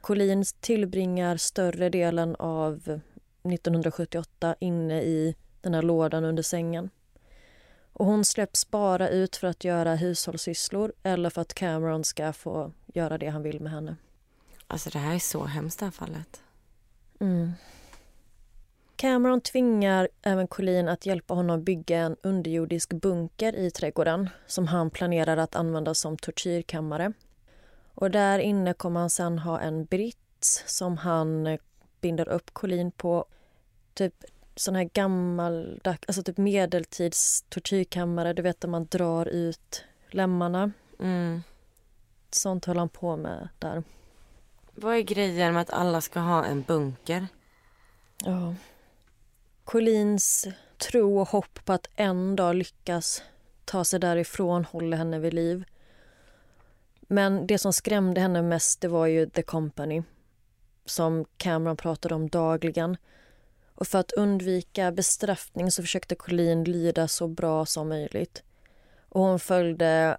Colleen tillbringar större delen av 1978 inne i den här lådan under sängen. Och hon släpps bara ut för att göra hushållssysslor eller för att Cameron ska få göra det han vill med henne. Alltså det här är så hemskt det här fallet. Mm. Cameron tvingar även Colleen att hjälpa honom bygga en underjordisk bunker i trädgården som han planerar att använda som tortyrkammare. Och där inne kommer han sen ha en brits som han binder upp Colleen på. Typ sån här gammaldags, alltså typ medeltids tortyrkammare, du vet där man drar ut lemmarna. Mm. Sånt höll han på med där. Vad är grejen med att alla ska ha en bunker? Ja. Collins tro och hopp på att en dag lyckas ta sig därifrån håller henne vid liv. Men det som skrämde henne mest det var ju The Company som Cameron pratade om dagligen. Och för att undvika bestraffning så försökte Colleen lyda så bra som möjligt. Och hon följde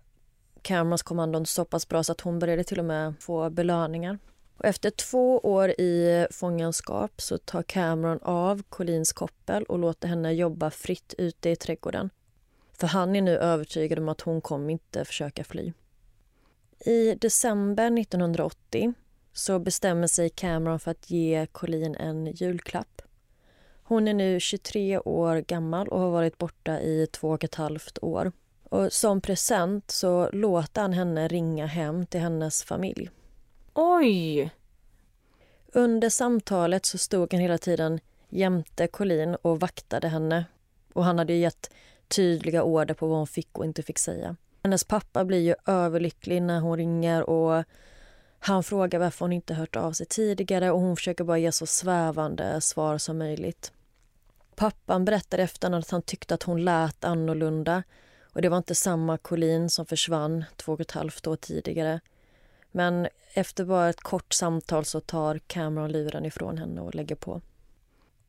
Camerons kommandon så pass bra så att hon började till och med få belöningar. Och efter två år i fångenskap så tar Cameron av Collins koppel och låter henne jobba fritt ute i trädgården. För han är nu övertygad om att hon kommer inte försöka fly. I december 1980 så bestämmer sig Cameron för att ge Colleen en julklapp. Hon är nu 23 år gammal och har varit borta i två och ett halvt år. Och som present så låter han henne ringa hem till hennes familj. Oj! Under samtalet så stod han hela tiden jämte Colleen och vaktade henne. Och Han hade gett tydliga order på vad hon fick och inte fick säga. Hennes pappa blir ju överlycklig när hon ringer och han frågar varför hon inte hört av sig tidigare och hon försöker bara ge så svävande svar som möjligt. Pappan berättade efter att han tyckte att hon lät annorlunda och det var inte samma Colleen som försvann två och ett halvt år tidigare. Men efter bara ett kort samtal så tar Cameron luren ifrån henne och lägger på.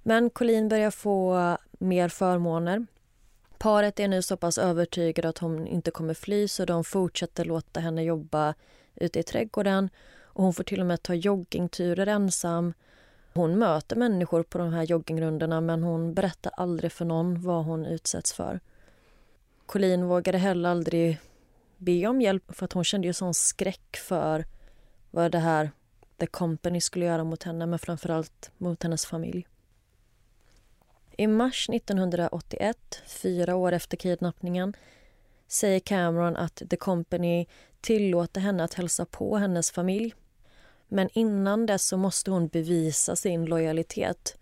Men Colleen börjar få mer förmåner. Paret är nu så pass övertygade att hon inte kommer fly så de fortsätter låta henne jobba ute i trädgården. Och hon får till och med ta joggingturer ensam. Hon möter människor på de här joggingrundorna men hon berättar aldrig för någon vad hon utsätts för. Colleen vågade heller aldrig be om hjälp för att hon kände ju sån skräck för vad det här The Company skulle göra mot henne men framförallt mot hennes familj. I mars 1981, fyra år efter kidnappningen säger Cameron att The Company tillåter henne att hälsa på hennes familj. Men innan dess så måste hon bevisa sin lojalitet.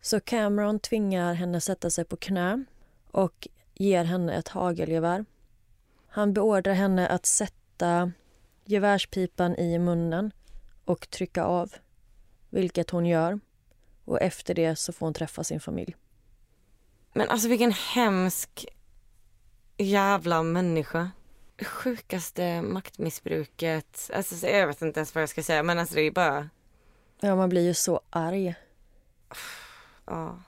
Så Cameron tvingar henne sätta sig på knä och ger henne ett hagelgevär. Han beordrar henne att sätta gevärspipan i munnen och trycka av, vilket hon gör. Och efter det så får hon träffa sin familj. Men alltså vilken hemsk jävla människa. Sjukaste maktmissbruket. Alltså, jag vet inte ens vad jag ska säga men alltså det är bara... Ja, man blir ju så arg. Ja.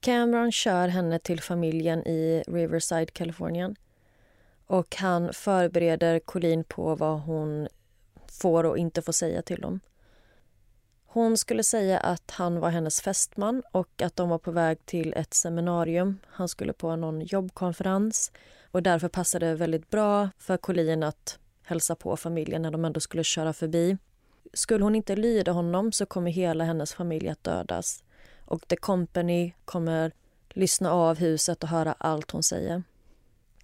Cameron kör henne till familjen i Riverside, Kalifornien. Och han förbereder Colleen på vad hon får och inte får säga till dem. Hon skulle säga att han var hennes fästman och att de var på väg till ett seminarium. Han skulle på någon jobbkonferens och därför passade det väldigt bra för Colleen att hälsa på familjen när de ändå skulle köra förbi. Skulle hon inte lyda honom så kommer hela hennes familj att dödas och The Company kommer lyssna av huset och höra allt hon säger.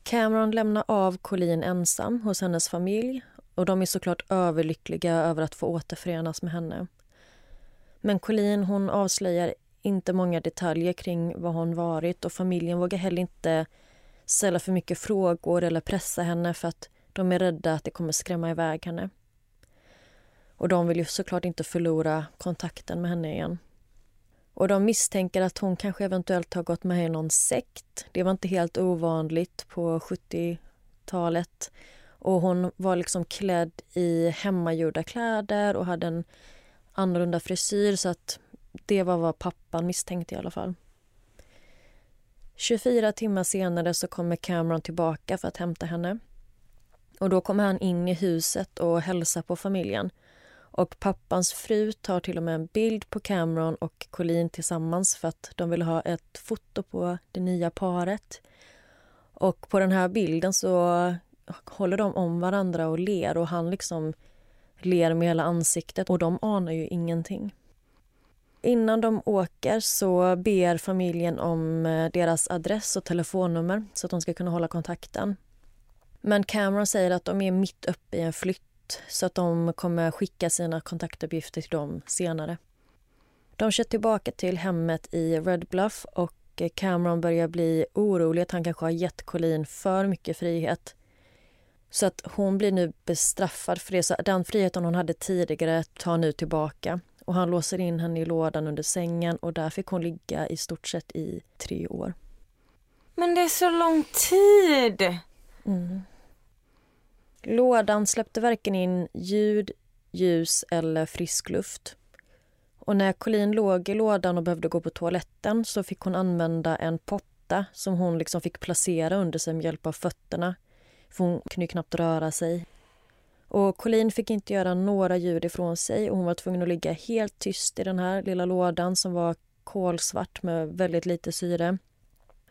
Cameron lämnar av Colleen ensam hos hennes familj och de är såklart överlyckliga över att få återförenas med henne. Men Colleen hon avslöjar inte många detaljer kring vad hon varit och familjen vågar heller inte ställa för mycket frågor eller pressa henne för att de är rädda att det kommer skrämma iväg henne. Och de vill ju såklart inte förlora kontakten med henne igen. Och de misstänker att hon kanske eventuellt har gått med i någon sekt. Det var inte helt ovanligt på 70-talet. Och hon var liksom klädd i hemmagjorda kläder och hade en annorlunda frisyr så att det var vad pappan misstänkte i alla fall. 24 timmar senare så kommer Cameron tillbaka för att hämta henne. Och Då kommer han in i huset och hälsar på familjen. Och Pappans fru tar till och med en bild på Cameron och Colleen tillsammans för att de vill ha ett foto på det nya paret. Och På den här bilden så håller de om varandra och ler och han liksom ler med hela ansiktet och de anar ju ingenting. Innan de åker så ber familjen om eh, deras adress och telefonnummer så att de ska kunna hålla kontakten. Men Cameron säger att de är mitt uppe i en flytt så att de kommer skicka sina kontaktuppgifter till dem senare. De kör tillbaka till hemmet i Red Bluff och Cameron börjar bli orolig att han kanske har gett Colleen för mycket frihet. Så att hon blir nu bestraffad för det. Så den friheten hon hade tidigare tar nu tillbaka och han låser in henne i lådan under sängen och där fick hon ligga i stort sett i tre år. Men det är så lång tid! Mm. Lådan släppte varken in ljud, ljus eller frisk luft. Och när Colleen låg i lådan och behövde gå på toaletten så fick hon använda en potta som hon liksom fick placera under sig med hjälp av fötterna. För hon kunde knappt röra sig. Och Colleen fick inte göra några ljud ifrån sig och hon var tvungen att ligga helt tyst i den här lilla lådan som var kolsvart med väldigt lite syre.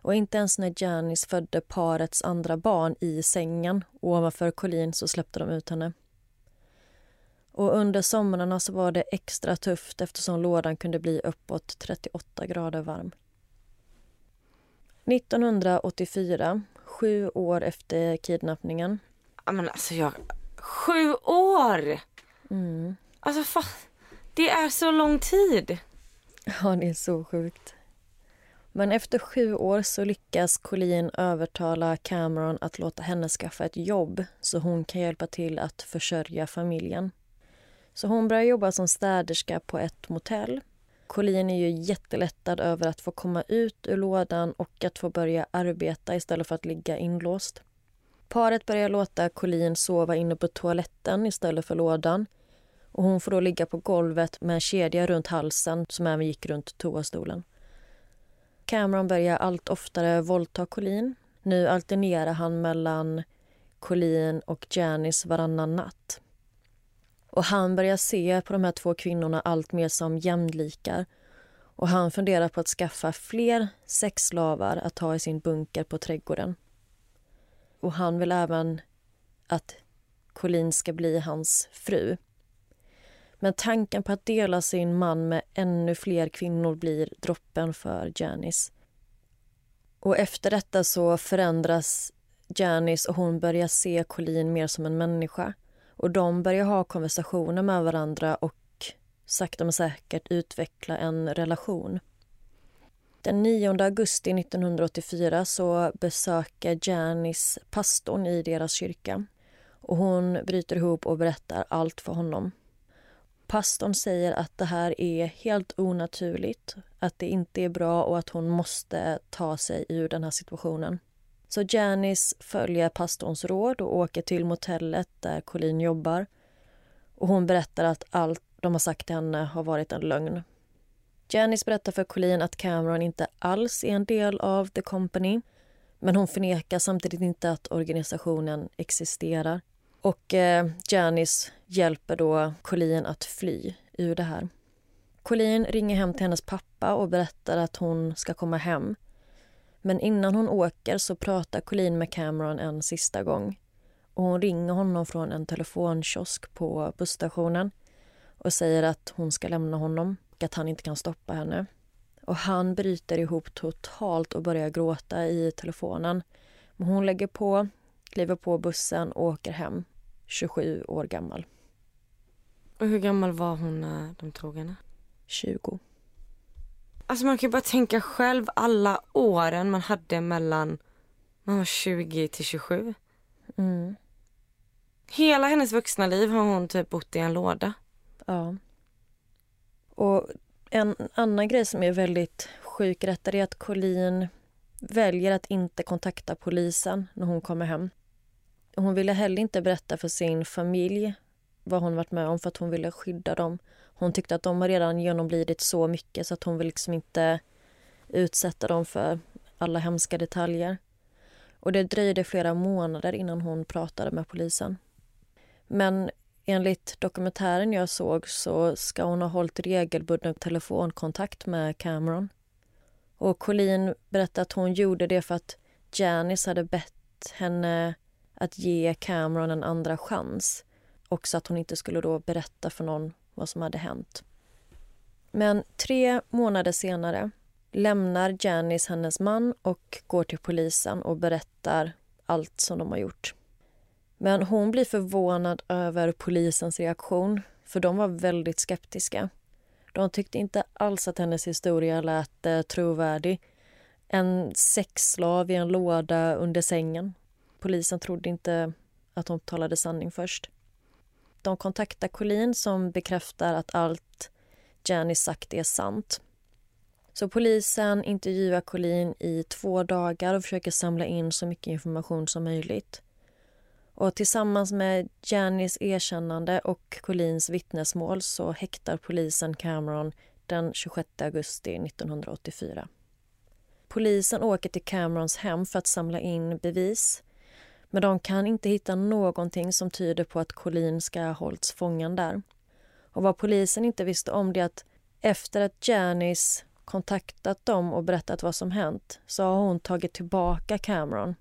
Och inte ens när Janice födde parets andra barn i sängen ovanför Colleen så släppte de ut henne. Och under somrarna så var det extra tufft eftersom lådan kunde bli uppåt 38 grader varm. 1984, sju år efter kidnappningen. Men alltså jag, Sju år! Mm. Alltså fan, det är så lång tid. Ja, det är så sjukt. Men efter sju år så lyckas Colleen övertala Cameron att låta henne skaffa ett jobb så hon kan hjälpa till att försörja familjen. Så hon börjar jobba som städerska på ett motell. Colleen är ju jättelättad över att få komma ut ur lådan och att få börja arbeta istället för att ligga inlåst. Paret börjar låta Colleen sova inne på toaletten istället för lådan. Och Hon får då ligga på golvet med en kedja runt halsen som även gick runt toastolen. Cameron börjar allt oftare våldta Colleen. Nu alternerar han mellan Colleen och Janice varannan natt. Och Han börjar se på de här två kvinnorna allt mer som jämlikar och han funderar på att skaffa fler sexslavar att ha i sin bunker på trädgården. Och han vill även att Colleen ska bli hans fru. Men tanken på att dela sin man med ännu fler kvinnor blir droppen för Janice. Och efter detta så förändras Janice och hon börjar se Colleen mer som en människa. Och de börjar ha konversationer med varandra och sakta men säkert utveckla en relation. Den 9 augusti 1984 så besöker Janice pastorn i deras kyrka. Och Hon bryter ihop och berättar allt för honom. Pastorn säger att det här är helt onaturligt, att det inte är bra och att hon måste ta sig ur den här situationen. Så Janice följer pastorns råd och åker till motellet där Colleen jobbar. Och Hon berättar att allt de har sagt till henne har varit en lögn. Janice berättar för Colleen att Cameron inte alls är en del av The Company men hon förnekar samtidigt inte att organisationen existerar. Och eh, Janice hjälper då Colleen att fly ur det här. Colleen ringer hem till hennes pappa och berättar att hon ska komma hem. Men innan hon åker så pratar Colleen med Cameron en sista gång. Och Hon ringer honom från en telefonkiosk på busstationen och säger att hon ska lämna honom och att han inte kan stoppa henne. Och Han bryter ihop totalt och börjar gråta i telefonen. Men hon lägger på, kliver på bussen och åker hem, 27 år gammal. Och hur gammal var hon när de tog henne? 20. Alltså man kan ju bara tänka själv alla åren man hade mellan man var 20 till 27. Mm. Hela hennes vuxna liv har hon typ bott i en låda. Ja. Och en annan grej som är väldigt sjuk i detta är att Colleen väljer att inte kontakta polisen när hon kommer hem. Hon ville heller inte berätta för sin familj vad hon varit med om för att hon ville skydda dem. Hon tyckte att de har redan genomlidit så mycket så att hon vill liksom inte utsätta dem för alla hemska detaljer. Och det dröjde flera månader innan hon pratade med polisen. Men enligt dokumentären jag såg så ska hon ha hållit regelbunden telefonkontakt med Cameron. Och Colleen berättade att hon gjorde det för att Janice hade bett henne att ge Cameron en andra chans och så att hon inte skulle då berätta för någon vad som hade hänt. Men tre månader senare lämnar Janice hennes man och går till polisen och berättar allt som de har gjort. Men hon blir förvånad över polisens reaktion för de var väldigt skeptiska. De tyckte inte alls att hennes historia lät eh, trovärdig. En sexslav i en låda under sängen. Polisen trodde inte att hon talade sanning först. De kontaktar Colleen som bekräftar att allt Jenny sagt är sant. Så polisen intervjuar Colleen i två dagar och försöker samla in så mycket information som möjligt. Och tillsammans med Janis erkännande och Collins vittnesmål så häktar polisen Cameron den 26 augusti 1984. Polisen åker till Camerons hem för att samla in bevis men de kan inte hitta någonting som tyder på att Colleen ska ha hållits fången där. Och vad polisen inte visste om det är att efter att Janice kontaktat dem och berättat vad som hänt så har hon tagit tillbaka Cameron.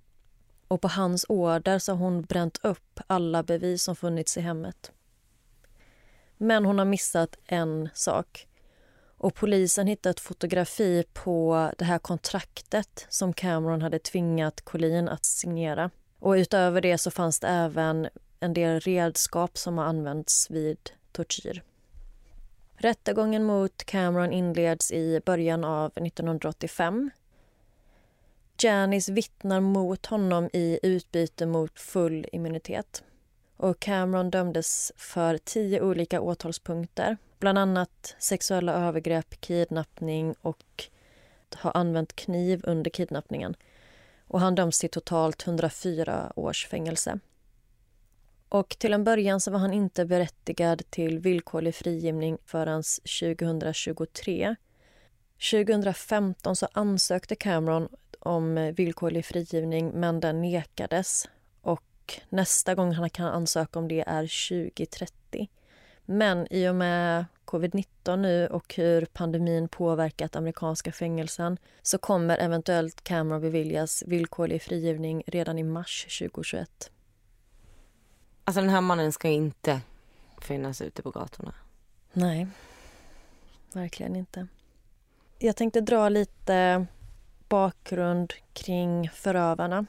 Och på hans order så har hon bränt upp alla bevis som funnits i hemmet. Men hon har missat en sak. Och polisen hittade ett fotografi på det här kontraktet som Cameron hade tvingat Colleen att signera. Och utöver det så fanns det även en del redskap som har använts vid tortyr. Rättegången mot Cameron inleds i början av 1985. Janice vittnar mot honom i utbyte mot full immunitet. Och Cameron dömdes för tio olika åtalspunkter. Bland annat sexuella övergrepp, kidnappning och ha använt kniv under kidnappningen och han döms till totalt 104 års fängelse. Och till en början så var han inte berättigad till villkorlig frigivning förrän 2023. 2015 så ansökte Cameron om villkorlig frigivning men den nekades. Och nästa gång han kan ansöka om det är 2030. Men i och med covid-19 nu och hur pandemin påverkat amerikanska fängelsen så kommer eventuellt Cameron beviljas villkorlig frigivning redan i mars 2021. Alltså den här mannen ska inte finnas ute på gatorna. Nej, verkligen inte. Jag tänkte dra lite bakgrund kring förövarna.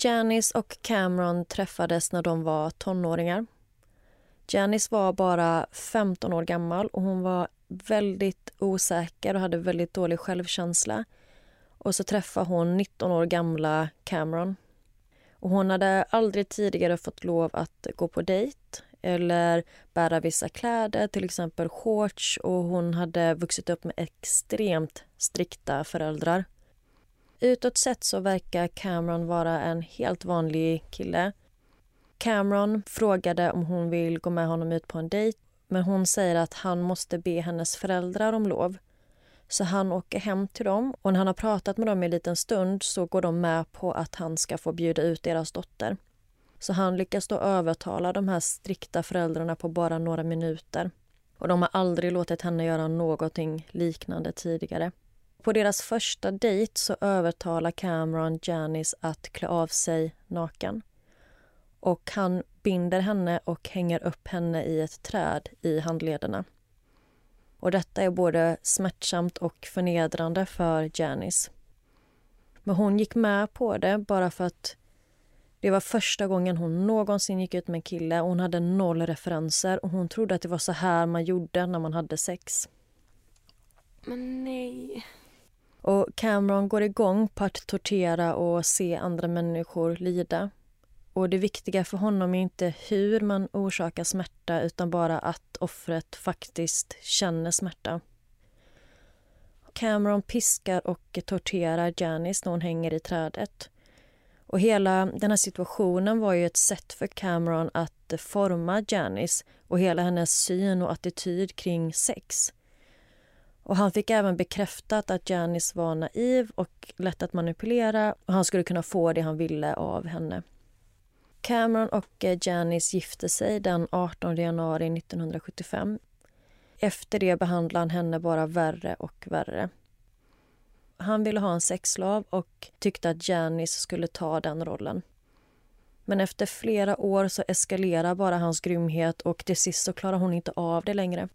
Janice och Cameron träffades när de var tonåringar Janice var bara 15 år gammal och hon var väldigt osäker och hade väldigt dålig självkänsla. Och så träffade hon 19 år gamla Cameron. Och hon hade aldrig tidigare fått lov att gå på dejt eller bära vissa kläder, till exempel shorts och hon hade vuxit upp med extremt strikta föräldrar. Utåt sett så verkar Cameron vara en helt vanlig kille Cameron frågade om hon vill gå med honom ut på en dejt men hon säger att han måste be hennes föräldrar om lov. Så han åker hem till dem och när han har pratat med dem en liten stund så går de med på att han ska få bjuda ut deras dotter. Så han lyckas då övertala de här strikta föräldrarna på bara några minuter. Och de har aldrig låtit henne göra någonting liknande tidigare. På deras första dejt så övertalar Cameron Janice att klä av sig naken och han binder henne och hänger upp henne i ett träd i handlederna. Och detta är både smärtsamt och förnedrande för Janice. Men hon gick med på det bara för att det var första gången hon någonsin gick ut med en kille och hon hade noll referenser och hon trodde att det var så här man gjorde när man hade sex. Men nej. Och Cameron går igång på att tortera och se andra människor lida. Och det viktiga för honom är inte hur man orsakar smärta utan bara att offret faktiskt känner smärta. Cameron piskar och torterar Janice när hon hänger i trädet. Och hela den här situationen var ju ett sätt för Cameron att forma Janice och hela hennes syn och attityd kring sex. Och Han fick även bekräftat att Janice var naiv och lätt att manipulera och han skulle kunna få det han ville av henne. Cameron och eh, Janice gifte sig den 18 januari 1975. Efter det behandlade han henne bara värre och värre. Han ville ha en sexslav och tyckte att Janice skulle ta den rollen. Men efter flera år så eskalerar bara hans grymhet och till sist så klarar hon inte av det längre.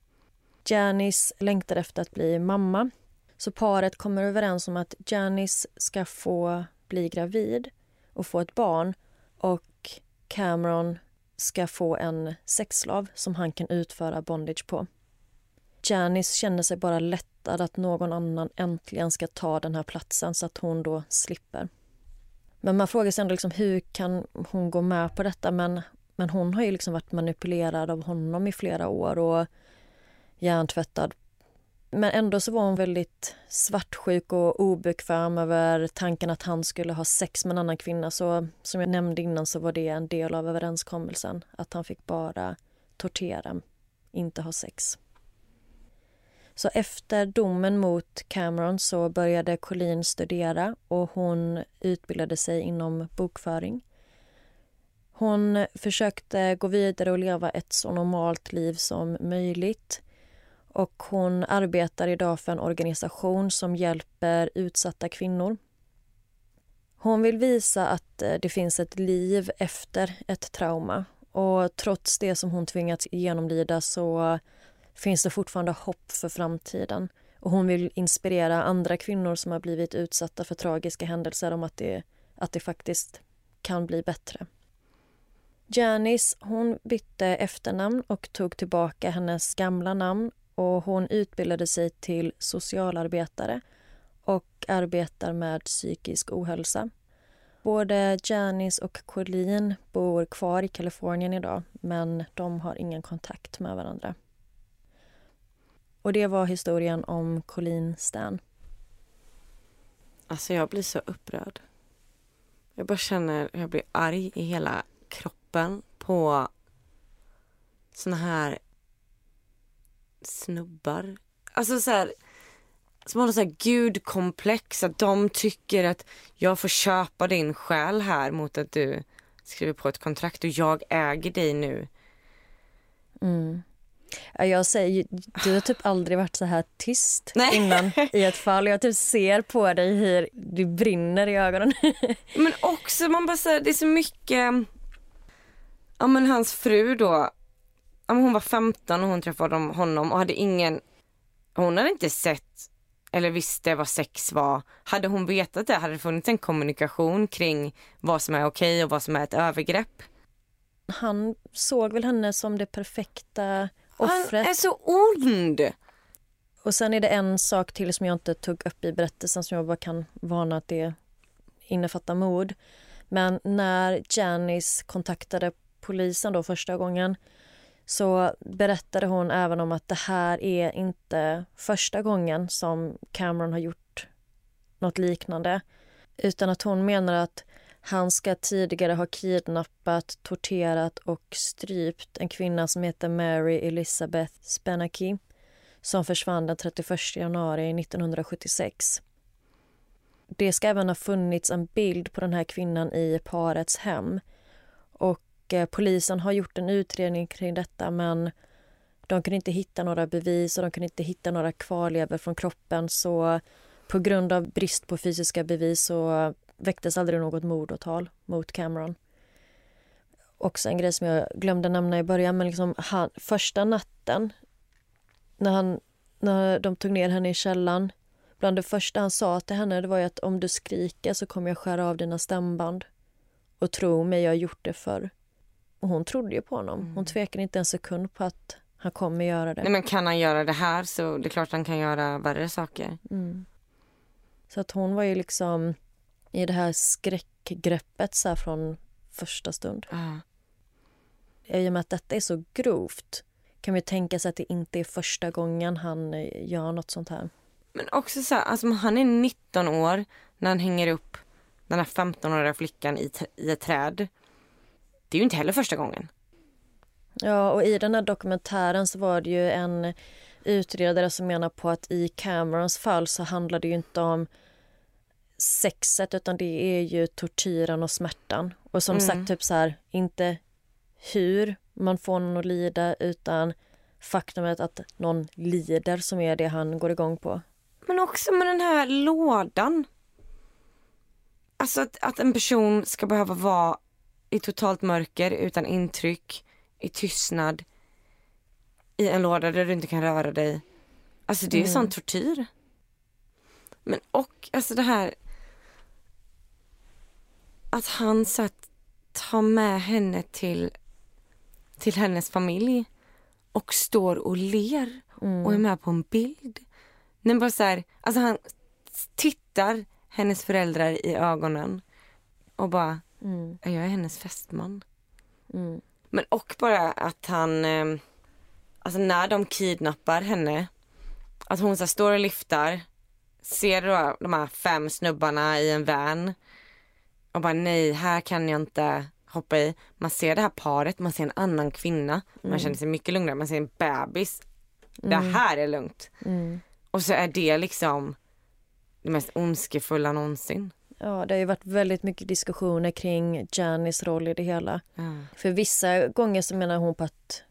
Janice längtar efter att bli mamma. Så paret kommer överens om att Janice ska få bli gravid och få ett barn och Cameron ska få en sexslav som han kan utföra bondage på. Janice känner sig bara lättad att någon annan äntligen ska ta den här platsen så att hon då slipper. Men man frågar sig ändå liksom, hur kan hon gå med på detta? Men, men hon har ju liksom varit manipulerad av honom i flera år och hjärntvättad. Men ändå så var hon väldigt svartsjuk och obekväm över tanken att han skulle ha sex med en annan kvinna. Så som jag nämnde innan så var det en del av överenskommelsen. Att han fick bara tortera, inte ha sex. Så efter domen mot Cameron så började Colleen studera och hon utbildade sig inom bokföring. Hon försökte gå vidare och leva ett så normalt liv som möjligt. Och hon arbetar idag för en organisation som hjälper utsatta kvinnor. Hon vill visa att eh, det finns ett liv efter ett trauma. Och trots det som hon tvingats genomlida så finns det fortfarande hopp för framtiden. Och hon vill inspirera andra kvinnor som har blivit utsatta för tragiska händelser om att det, att det faktiskt kan bli bättre. Janice hon bytte efternamn och tog tillbaka hennes gamla namn och hon utbildade sig till socialarbetare och arbetar med psykisk ohälsa. Både Janice och Colleen bor kvar i Kalifornien idag men de har ingen kontakt med varandra. Och det var historien om Colleen Stan. Alltså jag blir så upprörd. Jag bara känner jag blir arg i hela kroppen på såna här snubbar. Alltså så här, som har något så här gudkomplex. Att de tycker att jag får köpa din själ här mot att du skriver på ett kontrakt och jag äger dig nu. Mm. Jag säger, du har typ aldrig varit så här tyst Nej. innan i ett fall. Jag typ ser på dig hur du brinner i ögonen. men också, man bara säger det är så mycket. Ja men hans fru då. Ja, hon var 15 och hon träffade honom och hade ingen. Hon hade inte sett eller visste vad sex var. Hade hon vetat det hade det funnits en kommunikation kring vad som är okej och vad som är ett övergrepp. Han såg väl henne som det perfekta offret. Han är så ond! Och sen är det en sak till som jag inte tog upp i berättelsen som jag bara kan varna att det innefattar mord. Men när Janice kontaktade polisen då första gången så berättade hon även om att det här är inte första gången som Cameron har gjort något liknande. Utan att hon menar att han ska tidigare ha kidnappat, torterat och strypt en kvinna som heter Mary Elizabeth Spenaki som försvann den 31 januari 1976. Det ska även ha funnits en bild på den här kvinnan i parets hem. Och eh, Polisen har gjort en utredning kring detta men de kunde inte hitta några bevis och de kunde inte hitta några kvarlevor från kroppen så på grund av brist på fysiska bevis så väcktes aldrig något mordåtal mot Cameron. Också en grej som jag glömde nämna i början, men liksom han, första natten när, han, när de tog ner henne i källan Bland det första han sa till henne det var att om du skriker så kommer jag skära av dina stämband. Och tro mig, jag har gjort det förr. Och hon trodde ju på honom. Hon Mm. tvekade inte en sekund på att han kommer göra det. Nej men kan han göra det här så det är klart han kan göra värre saker. Mm. Så att hon var ju liksom i det här skräckgreppet så från första stund. Ja. I och med att detta är så grovt kan vi tänka sig att det inte är första gången han eh, gör något sånt här. Men också så här, alltså han är 19 år när han hänger upp den här 15-åriga flickan i, i ett träd. Det är ju inte heller första gången. Ja, och i den här dokumentären så var det ju en utredare som menar på att i Camerons fall så handlar det ju inte om sexet utan det är ju tortyren och smärtan. Och som Mm. sagt, typ så här, inte hur man får någon att lida utan faktumet att någon lider som är det han går igång på. Men också med den här lådan. Alltså att, att en person ska behöva vara i totalt mörker utan intryck, i tystnad, i en låda där du inte kan röra dig. Alltså det är sån tortyr. Men och alltså det här att han så att tar med henne till, till hennes familj och står och ler och är med på en bild. Nej, bara så här, alltså han tittar hennes föräldrar i ögonen och bara, Mm. jag är hennes fästman. Mm. Men och bara att han, eh, alltså när de kidnappar henne, att hon så står och lyftar, ser då de här fem snubbarna i en van och bara nej, här kan jag inte hoppa i. Man ser det här paret, man ser en annan kvinna, man känner sig mycket lugnare, man ser en bebis. Det här är lugnt. Mm. Och så är det liksom det mest ondskefulla någonsin. Ja, det har ju varit väldigt mycket diskussioner kring Janis roll i det hela. För vissa gånger så menar hon på att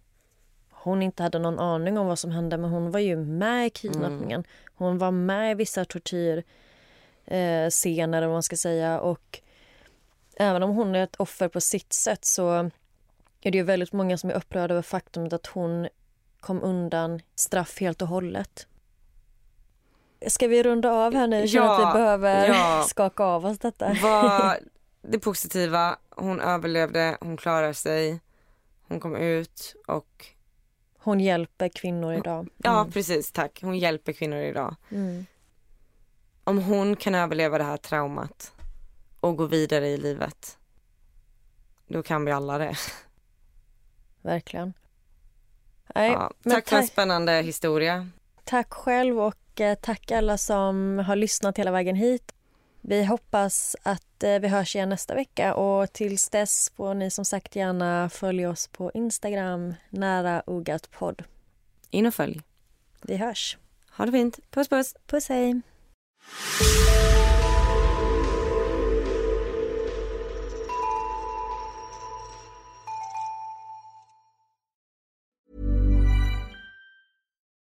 hon inte hade någon aning om vad som hände men hon var ju med i kidnappningen. Hon var med i vissa tortyrscener eh, eller vad man ska säga. Och även om hon är ett offer på sitt sätt så är det ju väldigt många som är upprörda över faktumet att hon kom undan straff helt och hållet. Ska vi runda av här nu? Ja, att vi behöver ja. skaka av oss detta. Vad det positiva, hon överlevde, hon klarar sig, hon kom ut och Hon hjälper kvinnor idag. ja precis tack, hon hjälper kvinnor idag. Mm. Om hon kan överleva det här traumat och gå vidare i livet, då kan vi alla det. Verkligen. Nej, Ja, tack för en spännande historia. tack själv och eh, tack alla som har lyssnat hela vägen hit. Vi hoppas att eh, vi hörs igen nästa vecka och tills dess får ni som sagt gärna följa oss på Instagram, nära ogat podd. In och följ. Vi hörs. Ha det fint. Puss puss. Puss hej!